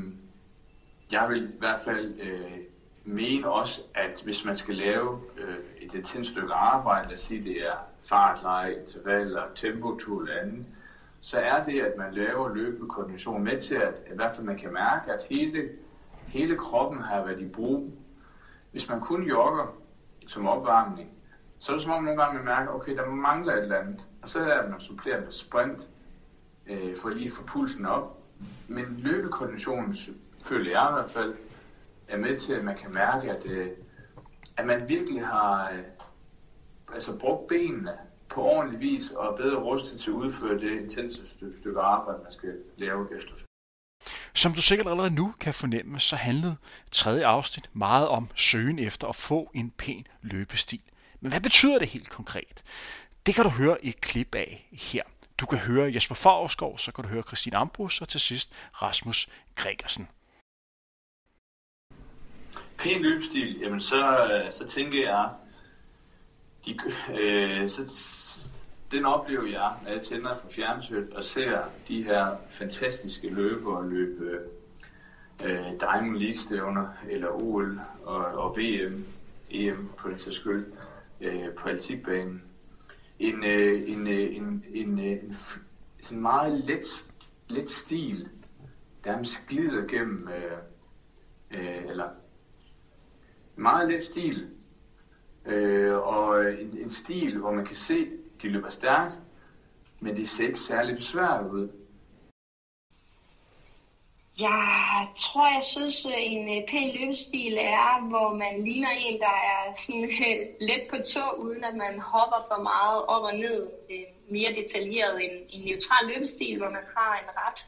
jeg vil i hvert fald øh, mene også, at hvis man skal lave øh, et intenst stykke arbejde, lad os sige, det er fartleje, intervaller, tempotur eller andet, så er det, at man laver løbekoordination med til, at i hvert fald man kan mærke, at hele, hele kroppen har været i brug. Hvis man kun jogger som opvarmning, så er det som om nogle gange man mærker, okay, der mangler et eller andet. Og så er det, at man supplerer med sprint, øh, for lige at få pulsen op. Men løbekoordinationen føler jeg i hvert fald, er med til, at man kan mærke, at, øh, at man virkelig har øh, altså brugt benene på ordentlig vis og er bedre rustet til at udføre det intense stykke, arbejde, man skal lave efter. Som du sikkert allerede nu kan fornemme, så handlede tredje afsnit meget om søgen efter at få en pæn løbestil. Men hvad betyder det helt konkret? Det kan du høre et klip af her. Du kan høre Jesper Favsgaard, så kan du høre Christine Ambrus og til sidst Rasmus Gregersen pæn løbstil, jamen så, øh, så tænker jeg, de, øh, så, den oplever jeg, når jeg tænder for fjernsynet og ser de her fantastiske løbere løbe øh, Diamond League-stævner, eller OL og, og VM, EM på den skyld. øh, på atletikbanen. En, øh, en, øh, en, en, øh, en, sådan meget let, let stil, der glider gennem, øh, øh, eller meget let stil, øh, og en, en stil, hvor man kan se, de løber stærkt, men de ser ikke særlig svært ud. Jeg tror, jeg synes, en øh, pæn løbestil er, hvor man ligner en, der er sådan let på tå, uden at man hopper for meget op og ned. Øh, mere detaljeret end en neutral løbestil, hvor man har en ret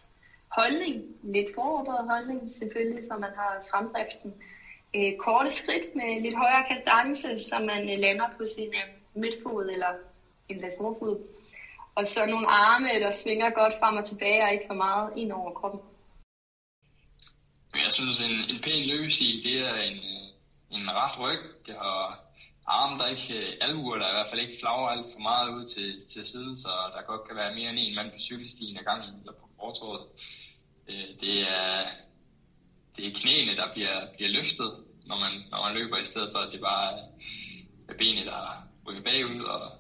holdning, lidt foroverbøjet holdning selvfølgelig, så man har fremdriften. Øh, korte skridt med lidt højere kadence, så man øh, lander på sin øh, midtfod eller en forfod. Og så nogle arme, der svinger godt frem og tilbage og ikke for meget ind over kroppen. Jeg synes, en, en pæn løbestil, det er en, en ret ryg og arme, der ikke, øh, albuer, der i hvert fald ikke flager alt for meget ud til, til siden, så der godt kan være mere end en mand på cykelstien ad gangen eller på fortorvet. Øh, det er, det er knæene, der bliver, bliver løftet, når man, når man løber, i stedet for at det bare er benene, der rykker bagud, og,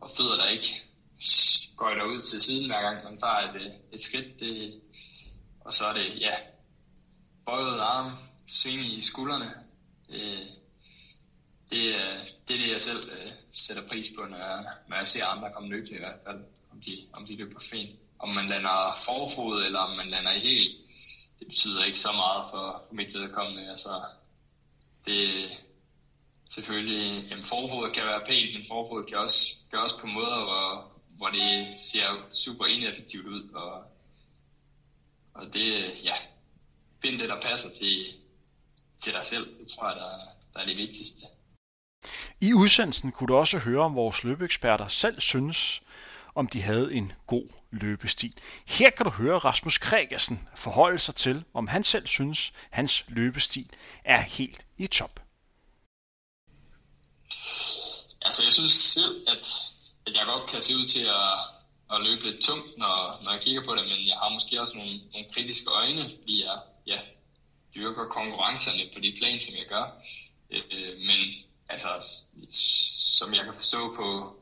og fødder, der ikke går derud til siden hver gang man tager et, et skridt. Det, og så er det, ja, bøjet arm, sving i skuldrene. Det, det, det er det, jeg selv øh, sætter pris på, når jeg, når jeg ser andre komme løbende i hvert fald, om de, om de løber fint. Om man lander forfod, eller om man lander i helt, det betyder ikke så meget for, for mit vedkommende. Altså, det, selvfølgelig, jamen forfod kan være pænt, men forfod kan også, gøres på måder, hvor, hvor det ser super ineffektivt ud, og, og det, ja, find det, der passer til, til dig selv. Det tror jeg, der, der er det vigtigste. I udsendelsen kunne du også høre, om vores løbeeksperter selv synes, om de havde en god løbestil. Her kan du høre Rasmus Kregersen forholde sig til, om han selv synes, hans løbestil er helt i top. Altså, jeg synes selv, at, at jeg godt kan se ud til at, at løbe lidt tungt, når, når jeg kigger på det, men jeg har måske også nogle, nogle kritiske øjne, fordi jeg ja, dyrker konkurrencerne på de plan, som jeg gør. Øh, men altså, som jeg kan forstå på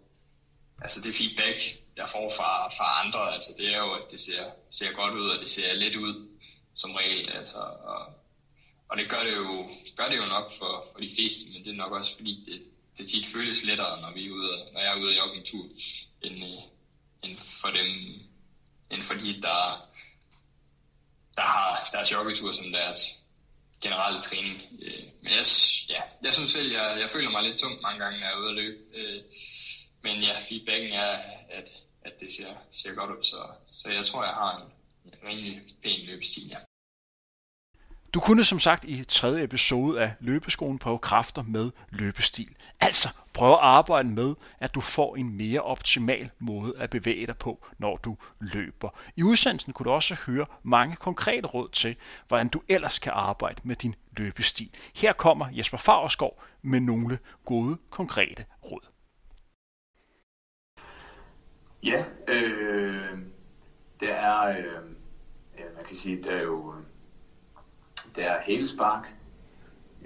altså det feedback, jeg får fra, fra andre, altså det er jo, at det ser, ser godt ud, og det ser lidt ud som regel. Altså, og, og det gør det jo, gør det jo nok for, for de fleste, men det er nok også fordi, det, det tit føles lettere, når, vi er ude, når jeg er ude i joggingtur, en tur, end, øh, end for dem, end for de, der, der har deres joggetur som deres generelle træning. Øh, men jeg, ja, jeg synes selv, jeg, jeg føler mig lidt tung mange gange, når jeg er ude at løbe. Øh, men ja, feedbacken er, at, at det ser, ser godt ud, så, så jeg tror, jeg har en, en rimelig pæn løbestil, ja. Du kunne som sagt i tredje episode af Løbeskolen prøve kræfter med løbestil. Altså prøve at arbejde med, at du får en mere optimal måde at bevæge dig på, når du løber. I udsendelsen kunne du også høre mange konkrete råd til, hvordan du ellers kan arbejde med din løbestil. Her kommer Jesper Fagerskov med nogle gode, konkrete råd. Ja, øh, der er, øh, ja, man kan sige, der er jo øh, der er hælspark.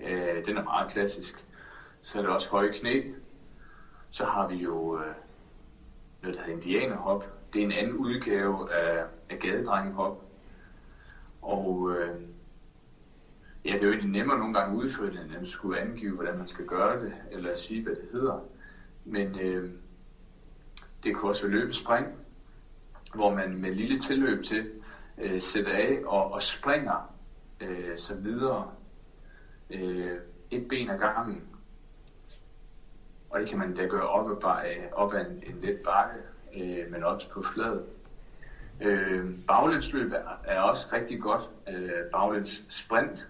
Øh, den er meget klassisk. Så er der også høje knæ. Så har vi jo øh, noget, der hedder indianerhop. Det er en anden udgave af, af gadedrengehop. Og øh, ja, det er jo egentlig nemmere nogle gange at udføre det, end at skulle angive, hvordan man skal gøre det, eller sige, hvad det hedder. Men øh, det kunne også løbe spring, hvor man med lille tilløb til øh, sætter af og, og springer øh, så videre. Øh, et ben ad gangen. Og det kan man da gøre op ad, op ad en, en let bakke, øh, men også på flad. Øh, baglændsløb er, er også rigtig godt. Øh, baglæns sprint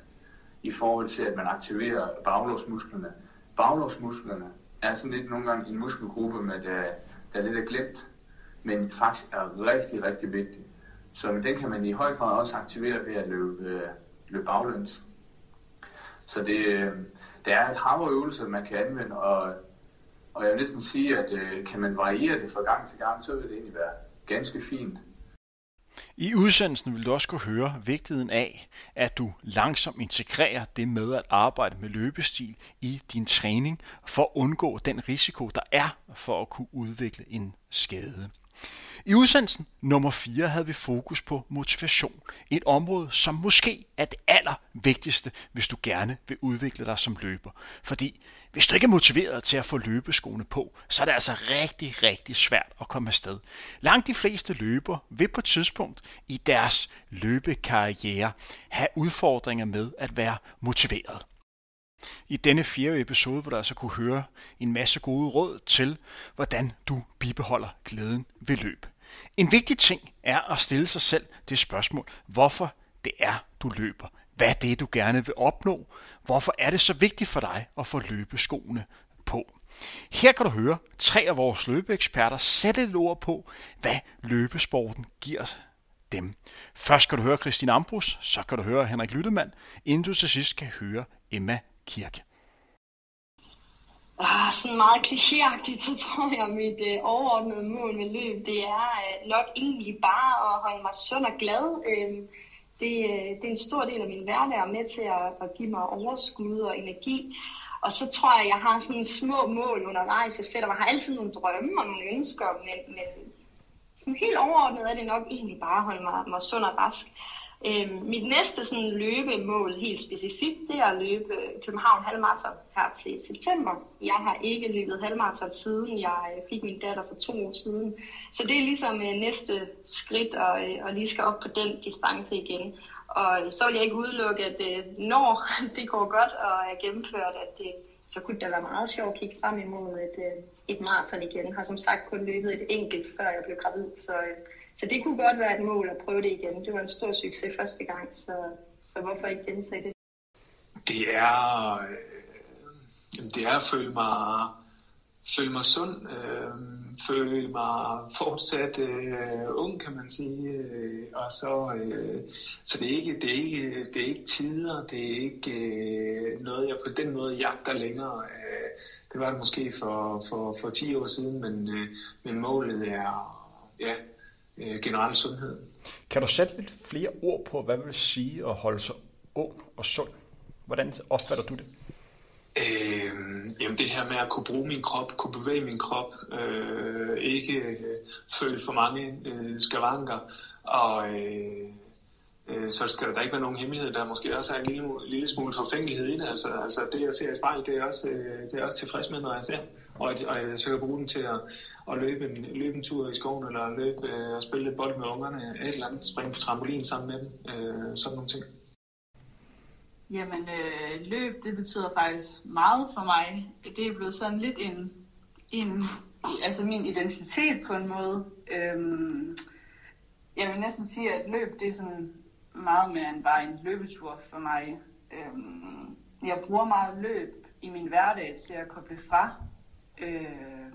i forhold til, at man aktiverer baglåsmusklerne. Baglåsmusklerne er sådan lidt nogle gange en muskelgruppe, med der, der lidt er glemt, men faktisk er rigtig, rigtig vigtig. Så den kan man i høj grad også aktivere ved at løbe, øh, løbe baglæns. Så det, øh, det er et hav man kan anvende, og, og jeg vil næsten sige, at øh, kan man variere det fra gang til gang, så vil det egentlig være ganske fint. I udsendelsen vil du også kunne høre vigtigheden af, at du langsomt integrerer det med at arbejde med løbestil i din træning for at undgå den risiko, der er for at kunne udvikle en skade. I udsendelsen nummer 4 havde vi fokus på motivation. Et område, som måske er det allervigtigste, hvis du gerne vil udvikle dig som løber. Fordi hvis du ikke er motiveret til at få løbeskoene på, så er det altså rigtig, rigtig svært at komme afsted. Langt de fleste løber vil på et tidspunkt i deres løbekarriere have udfordringer med at være motiveret. I denne fjerde episode vil du altså kunne høre en masse gode råd til, hvordan du bibeholder glæden ved løb. En vigtig ting er at stille sig selv det spørgsmål, hvorfor det er, du løber. Hvad er det, du gerne vil opnå? Hvorfor er det så vigtigt for dig at få løbeskoene på? Her kan du høre tre af vores løbeeksperter sætte et ord på, hvad løbesporten giver dem. Først kan du høre Christine Ambrus, så kan du høre Henrik Lyttemann, inden du til sidst kan høre Emma Kirke. Ah, sådan meget klichéagtigt, så tror jeg, at mit øh, overordnede mål med løb, det er øh, nok egentlig bare at holde mig sund og glad. Øh, det, øh, det er en stor del af min hverdag og med til at, at give mig overskud og energi. Og så tror jeg, at jeg har sådan små mål undervejs. Jeg sætter mig har altid nogle drømme og nogle ønsker, men, men sådan helt overordnet er det nok egentlig bare at holde mig, mig sund og rask. Øh, mit næste sådan, løbemål helt specifikt, det er at løbe København halvmarathon her til september. Jeg har ikke løbet halvmarathon siden jeg øh, fik min datter for to år siden. Så det er ligesom øh, næste skridt, og, øh, og lige skal op på den distance igen. Og så vil jeg ikke udelukke, at øh, når det går godt og er gennemført, at det, så kunne det være meget sjovt at kigge frem imod et, øh, et maraton igen. Jeg har som sagt kun løbet et enkelt, før jeg blev gravid, så øh, så det kunne godt være et mål at prøve det igen. Det var en stor succes første gang, så, så hvorfor ikke gentage det? Det er, øh, det er at føle mig, føle mig sund, øh, føle mig fortsat øh, ung, kan man sige. Øh, og så, øh, så det, er ikke, det, er ikke, det er ikke tider, det er ikke øh, noget, jeg på den måde jagter længere. Øh, det var det måske for, for, for 10 år siden, men, øh, men målet er, ja, øh, generelle sundhed. Kan du sætte lidt flere ord på, hvad vil sige at holde sig ung og sund? Hvordan opfatter du det? Øh, jamen det her med at kunne bruge min krop, kunne bevæge min krop, øh, ikke øh, føle for mange øh, skavanker, og øh, øh, så skal der ikke være nogen hemmelighed, der måske også er en lille, lille smule forfængelighed i det. Altså, altså det jeg ser i spejl, det er også, øh, det er også tilfreds med, når jeg ser og, og jeg så kan bruge den til at, at løbe, en, løbe en tur i skoven, eller løbe øh, og spille lidt bold med ungerne, et eller andet, springe på trampolin sammen med dem, øh, sådan nogle ting. Jamen, øh, løb, det betyder faktisk meget for mig. Det er blevet sådan lidt en, en altså min identitet på en måde. Øhm, jeg vil næsten sige, at løb, det er sådan meget mere end bare en løbetur for mig. Øhm, jeg bruger meget løb i min hverdag til at koble fra Øh,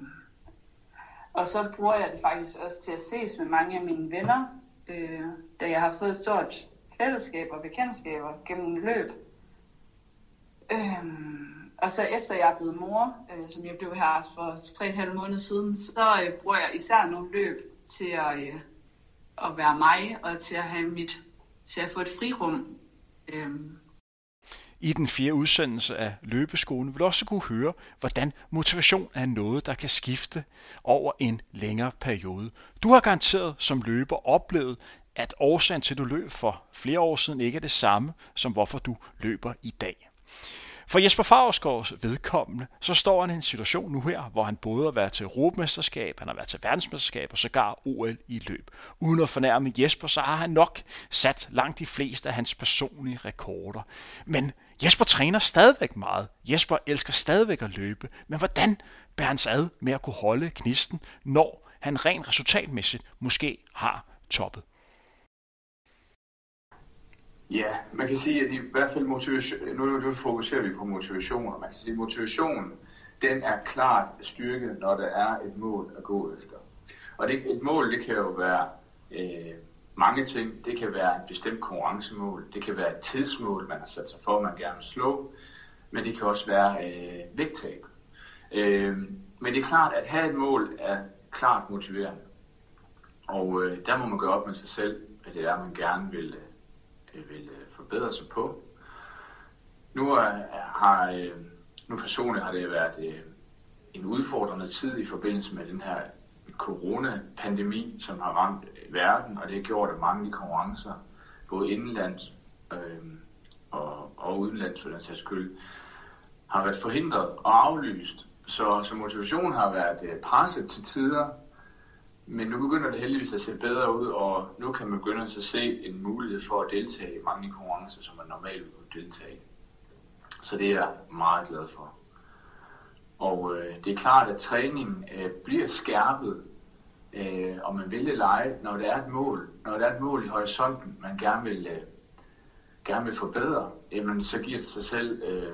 og så bruger jeg det faktisk også til at ses med mange af mine venner, øh, da jeg har fået et stort fællesskab og bekendtskaber gennem løb. Øh, og så efter jeg er blevet mor, øh, som jeg blev her for 3,5 måneder siden, så øh, bruger jeg især nogle løb til at, øh, at være mig og til at have mit, til at få et frirum. Øhm. i den fjerde udsendelse af Løbeskolen vil du også kunne høre, hvordan motivation er noget, der kan skifte over en længere periode. Du har garanteret som løber oplevet, at årsagen til, at du løb for flere år siden, ikke er det samme, som hvorfor du løber i dag. For Jesper Favrskårds vedkommende, så står han i en situation nu her, hvor han både har været til Europamesterskab, han har været til verdensmesterskab og sågar OL i løb. Uden at fornærme Jesper, så har han nok sat langt de fleste af hans personlige rekorder. Men Jesper træner stadigvæk meget. Jesper elsker stadigvæk at løbe. Men hvordan bærer han sig ad med at kunne holde knisten, når han rent resultatmæssigt måske har toppet? Ja, man kan sige, at i hvert fald motivation, nu, nu fokuserer vi på motivation, og man kan sige, at motivationen, den er klart styrket, når der er et mål at gå efter. Og det, et mål, det kan jo være øh, mange ting. Det kan være et bestemt konkurrencemål, det kan være et tidsmål, man har sat sig for, man gerne vil slå, men det kan også være øh, vægttab. Øh, men det er klart, at have et mål er klart motiverende. Og øh, der må man gøre op med sig selv, hvad det er, man gerne vil, øh, vil øh, forbedre sig på. Nu har øh, nu personligt har det været øh, en udfordrende tid i forbindelse med den her coronapandemi, som har ramt verden, og det har gjort, at mange konkurrencer, både indenlands øh, og, og udenlands for den sags skyld, har været forhindret og aflyst. Så, så motivationen har været øh, presset til tider, men nu begynder det heldigvis at se bedre ud, og nu kan man begynde at se en mulighed for at deltage i mange konkurrencer, som man normalt ville deltage i. Så det er jeg meget glad for. Og øh, det er klart, at træningen øh, bliver skærpet, øh, og man vil det lege, når der er et mål, når der er et mål i horisonten, man gerne vil, øh, gerne vil forbedre, jamen, så giver det sig selv, øh,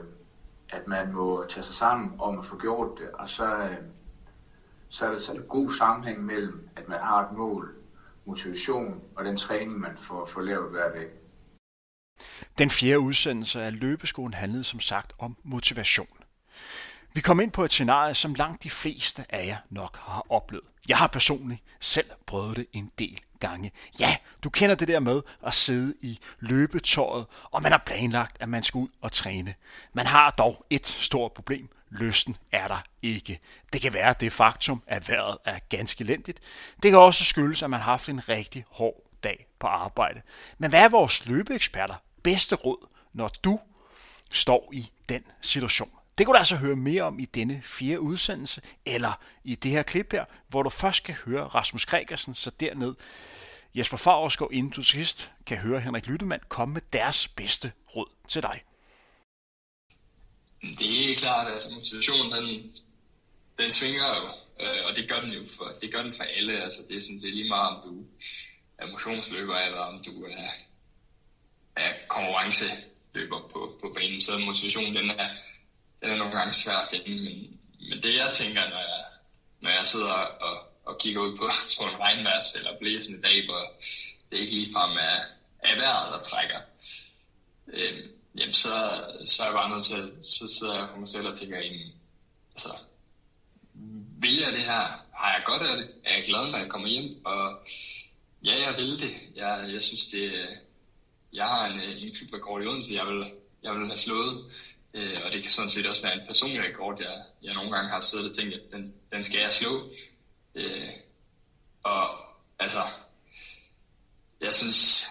at man må tage sig sammen om at få gjort det, og så, øh, så er der sådan en god sammenhæng mellem, at man har et mål, motivation og den træning, man får, får lavet hver dag. Den fjerde udsendelse af Løbeskolen handlede som sagt om motivation. Vi kom ind på et scenarie, som langt de fleste af jer nok har oplevet. Jeg har personligt selv prøvet det en del gange. Ja, du kender det der med at sidde i løbetøjet, og man har planlagt, at man skal ud og træne. Man har dog et stort problem. Lysten er der ikke. Det kan være det faktum, at vejret er ganske elendigt. Det kan også skyldes, at man har haft en rigtig hård dag på arbejde. Men hvad er vores løbeeksperter bedste råd, når du står i den situation? Det kan du altså høre mere om i denne fjerde udsendelse, eller i det her klip her, hvor du først kan høre Rasmus Gregersen, så derned Jesper Favorsgaard, inden du sidst kan høre Henrik Lyttemann komme med deres bedste råd til dig. Det er klart, altså motivationen, den, den svinger jo, øh, og det gør den jo for, det gør den for alle. Altså, det er sådan set lige meget, om du er motionsløber, eller om du er, er konkurrenceløber på, på banen. Så motivationen, den er, den er nogle gange svær at finde, men, men det jeg tænker, når jeg, når jeg sidder og, og kigger ud på, på en regnværs eller blæsende dag, hvor det ikke ligefrem er, er vejret, der trækker, øh, jamen så, så er jeg bare nødt til, at, så sidder jeg for mig selv og tænker, jamen, altså, vil jeg det her? Har jeg godt af det? Er jeg glad, når jeg kommer hjem? Og ja, jeg vil det. Jeg, jeg synes, det, jeg har en, en klubrekord i Odense, jeg vil, jeg vil have slået. Øh, og det kan sådan set også være en personlig rekord, jeg, jeg nogle gange har siddet og tænkt, at den, den skal jeg slå. Øh, og altså, jeg synes,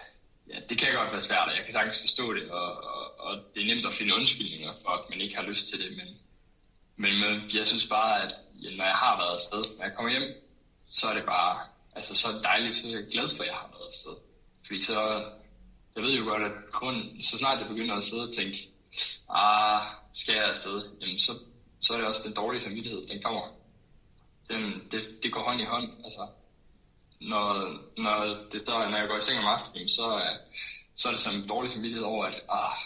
ja, det kan godt være svært, og jeg kan sagtens forstå det, og, og, og det er nemt at finde undskyldninger for, at man ikke har lyst til det, men, men, men jeg synes bare, at ja, når jeg har været afsted, når jeg kommer hjem, så er det bare, altså så er det dejligt, så er jeg glad for, at jeg har været afsted. Fordi så, jeg ved jo godt, at grund, så snart jeg begynder at sidde og tænke, ah, skal jeg afsted, jamen så, så er det også den dårlige samvittighed, den kommer. Den, det, det går hånd i hånd, altså. Når, når, det så, når jeg går i seng om aftenen, så, øh, så er det som en dårlig samvittighed over, at ah,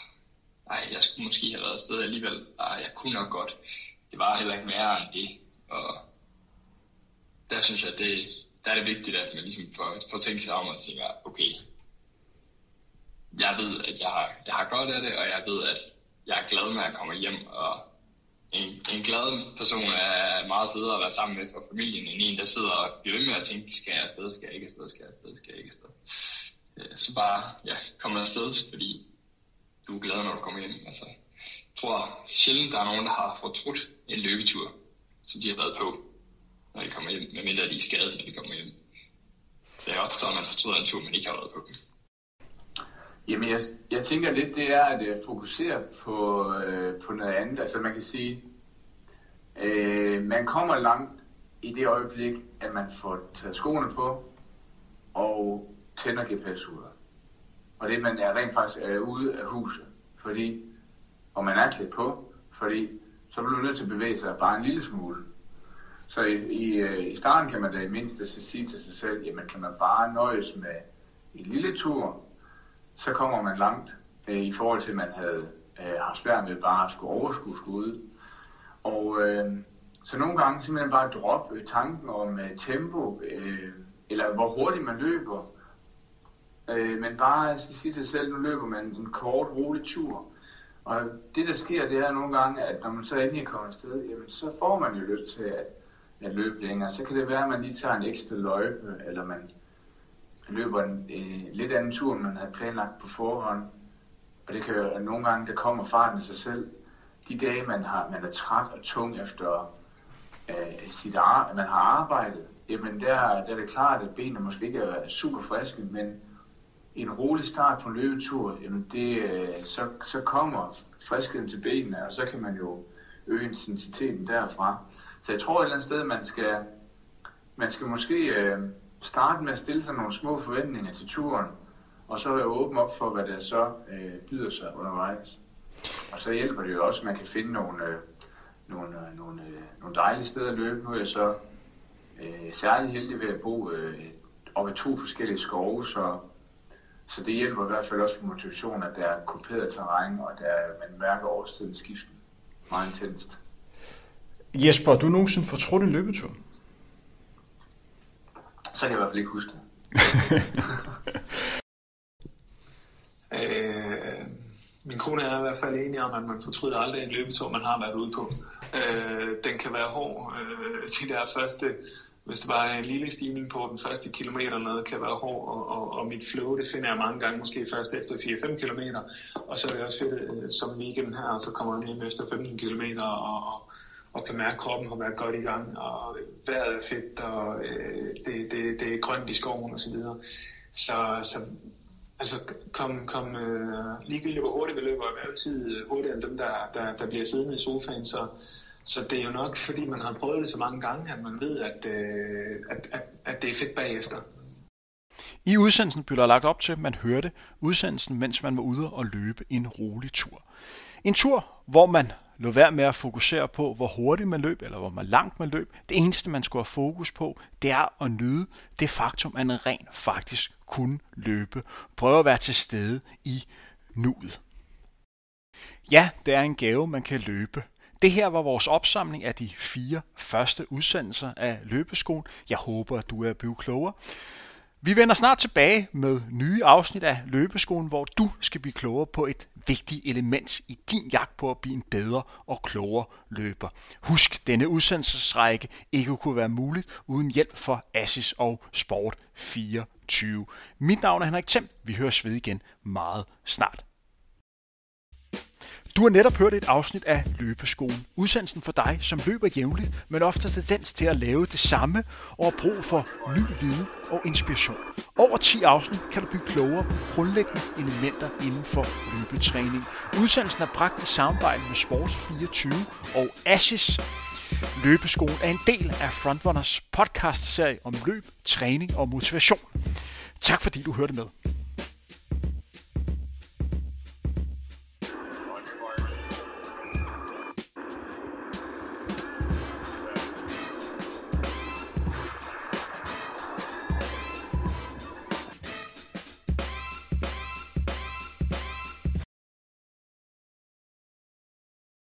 ej, jeg skulle måske have været afsted alligevel. Ah, jeg kunne nok godt. Det var heller ikke mere end det. Og der synes jeg, det, der er det vigtigt, at man ligesom får, får tænkt sig om og tænker, okay, jeg ved, at jeg har, jeg har godt af det, og jeg ved, at jeg er glad, når jeg kommer hjem, og en, en glad person er meget federe at være sammen med for familien, end en, der sidder og bliver ved med at tænke, skal jeg afsted, skal jeg ikke afsted, skal jeg afsted, skal jeg ikke afsted. Øh, så bare, ja, kom afsted, fordi du er glad, når du kommer hjem. Altså, jeg tror sjældent, der er nogen, der har fortrudt en løbetur, som de har været på, når de kommer hjem, medmindre de er skadet, når de kommer hjem. Det er ofte, at man fortryder en tur, man ikke har været på. Jamen, jeg, jeg tænker lidt, det er at øh, fokusere på, øh, på noget andet. Altså, man kan sige, øh, man kommer langt i det øjeblik, at man får taget skoene på og tænder GPS-uret. Og det, man er rent faktisk er ude af huset. Fordi, og man er klædt på, fordi så bliver man nødt til at bevæge sig bare en lille smule. Så i, i, øh, i starten kan man da i mindste sige til sig selv, jamen kan man bare nøjes med en lille tur, så kommer man langt øh, i forhold til, at man havde øh, haft svært med bare at skulle overskue skuddet. Og øh, så nogle gange simpelthen bare droppe øh, tanken om øh, tempo, øh, eller hvor hurtigt man løber. Øh, men bare altså, sige til sig selv, nu løber man en kort, rolig tur. Og det der sker, det er nogle gange, at når man så endelig kommer afsted, jamen så får man jo lyst til at, at løbe længere. Så kan det være, at man lige tager en ekstra løjpe, eller man løber en øh, lidt anden tur, end man havde planlagt på forhånd. Og det kan jo nogle gange, der kommer farten af sig selv. De dage, man, har, man er træt og tung efter øh, sit ar- man har arbejdet, jamen der, der er det klart, at benene måske ikke er super friske, men en rolig start på en løbetur, jamen det, øh, så, så kommer friskheden til benene, og så kan man jo øge intensiteten derfra. Så jeg tror et eller andet sted, man skal, man skal måske øh, starte med at stille sig nogle små forventninger til turen, og så være åben op for, hvad der så øh, byder sig undervejs. Og så hjælper det jo også, at man kan finde nogle, øh, nogle, øh, nogle, øh, nogle dejlige steder at løbe. Nu er jeg så øh, særlig heldig ved at bo øh, op i to forskellige skove, så, så det hjælper i hvert fald også på motivationen, at der er kuperet terræn, og der, man mærker årstiden skiften meget intenst. Jesper, du nogensinde fortrudt en løbetur? Så kan jeg i hvert fald ikke huske det. øh, min kone er i hvert fald enig om, at man fortryder aldrig en løbetur, man har været ude på. Øh, den kan være hård. Øh, de der første, hvis det bare er en lille stigning på den første kilometer noget, kan være hård. Og, og, og mit flow, det finder jeg mange gange, måske først efter 4-5 kilometer. Og så er det også fedt, øh, som weekend her, så kommer den hjem efter 15 kilometer og, og og kan mærke, at kroppen har været godt i gang, og vejret er fedt, og øh, det, det, det er grønt i skoven osv. Så, videre. så, så altså, kom, kom øh, ligegyldigt hvor hurtigt vi løber, er altid hurtigere end dem, der, der, der bliver siddende i sofaen, så, så det er jo nok, fordi man har prøvet det så mange gange, at man ved, at, øh, at, at, at det er fedt bagefter. I udsendelsen blev der lagt op til, at man hørte udsendelsen, mens man var ude og løbe en rolig tur. En tur, hvor man lå være med at fokusere på, hvor hurtigt man løb, eller hvor langt man løb. Det eneste, man skulle have fokus på, det er at nyde det faktum, at man rent faktisk kunne løbe. Prøv at være til stede i nuet. Ja, det er en gave, man kan løbe. Det her var vores opsamling af de fire første udsendelser af løbeskolen. Jeg håber, at du er blevet klogere. Vi vender snart tilbage med nye afsnit af Løbeskolen, hvor du skal blive klogere på et vigtigt element i din jagt på at blive en bedre og klogere løber. Husk, denne udsendelsesrække ikke kunne være muligt uden hjælp fra Assis og Sport 24. Mit navn er Henrik Thiem. Vi høres ved igen meget snart. Du har netop hørt et afsnit af Løbeskolen. Udsendelsen for dig, som løber jævnligt, men ofte har tendens til at lave det samme og har brug for ny viden og inspiration. Over 10 afsnit kan du blive klogere på grundlæggende elementer inden for løbetræning. Udsendelsen er bragt i samarbejde med Sports 24 og Ashes. Løbeskolen er en del af Frontrunners podcast-serie om løb, træning og motivation. Tak fordi du hørte med.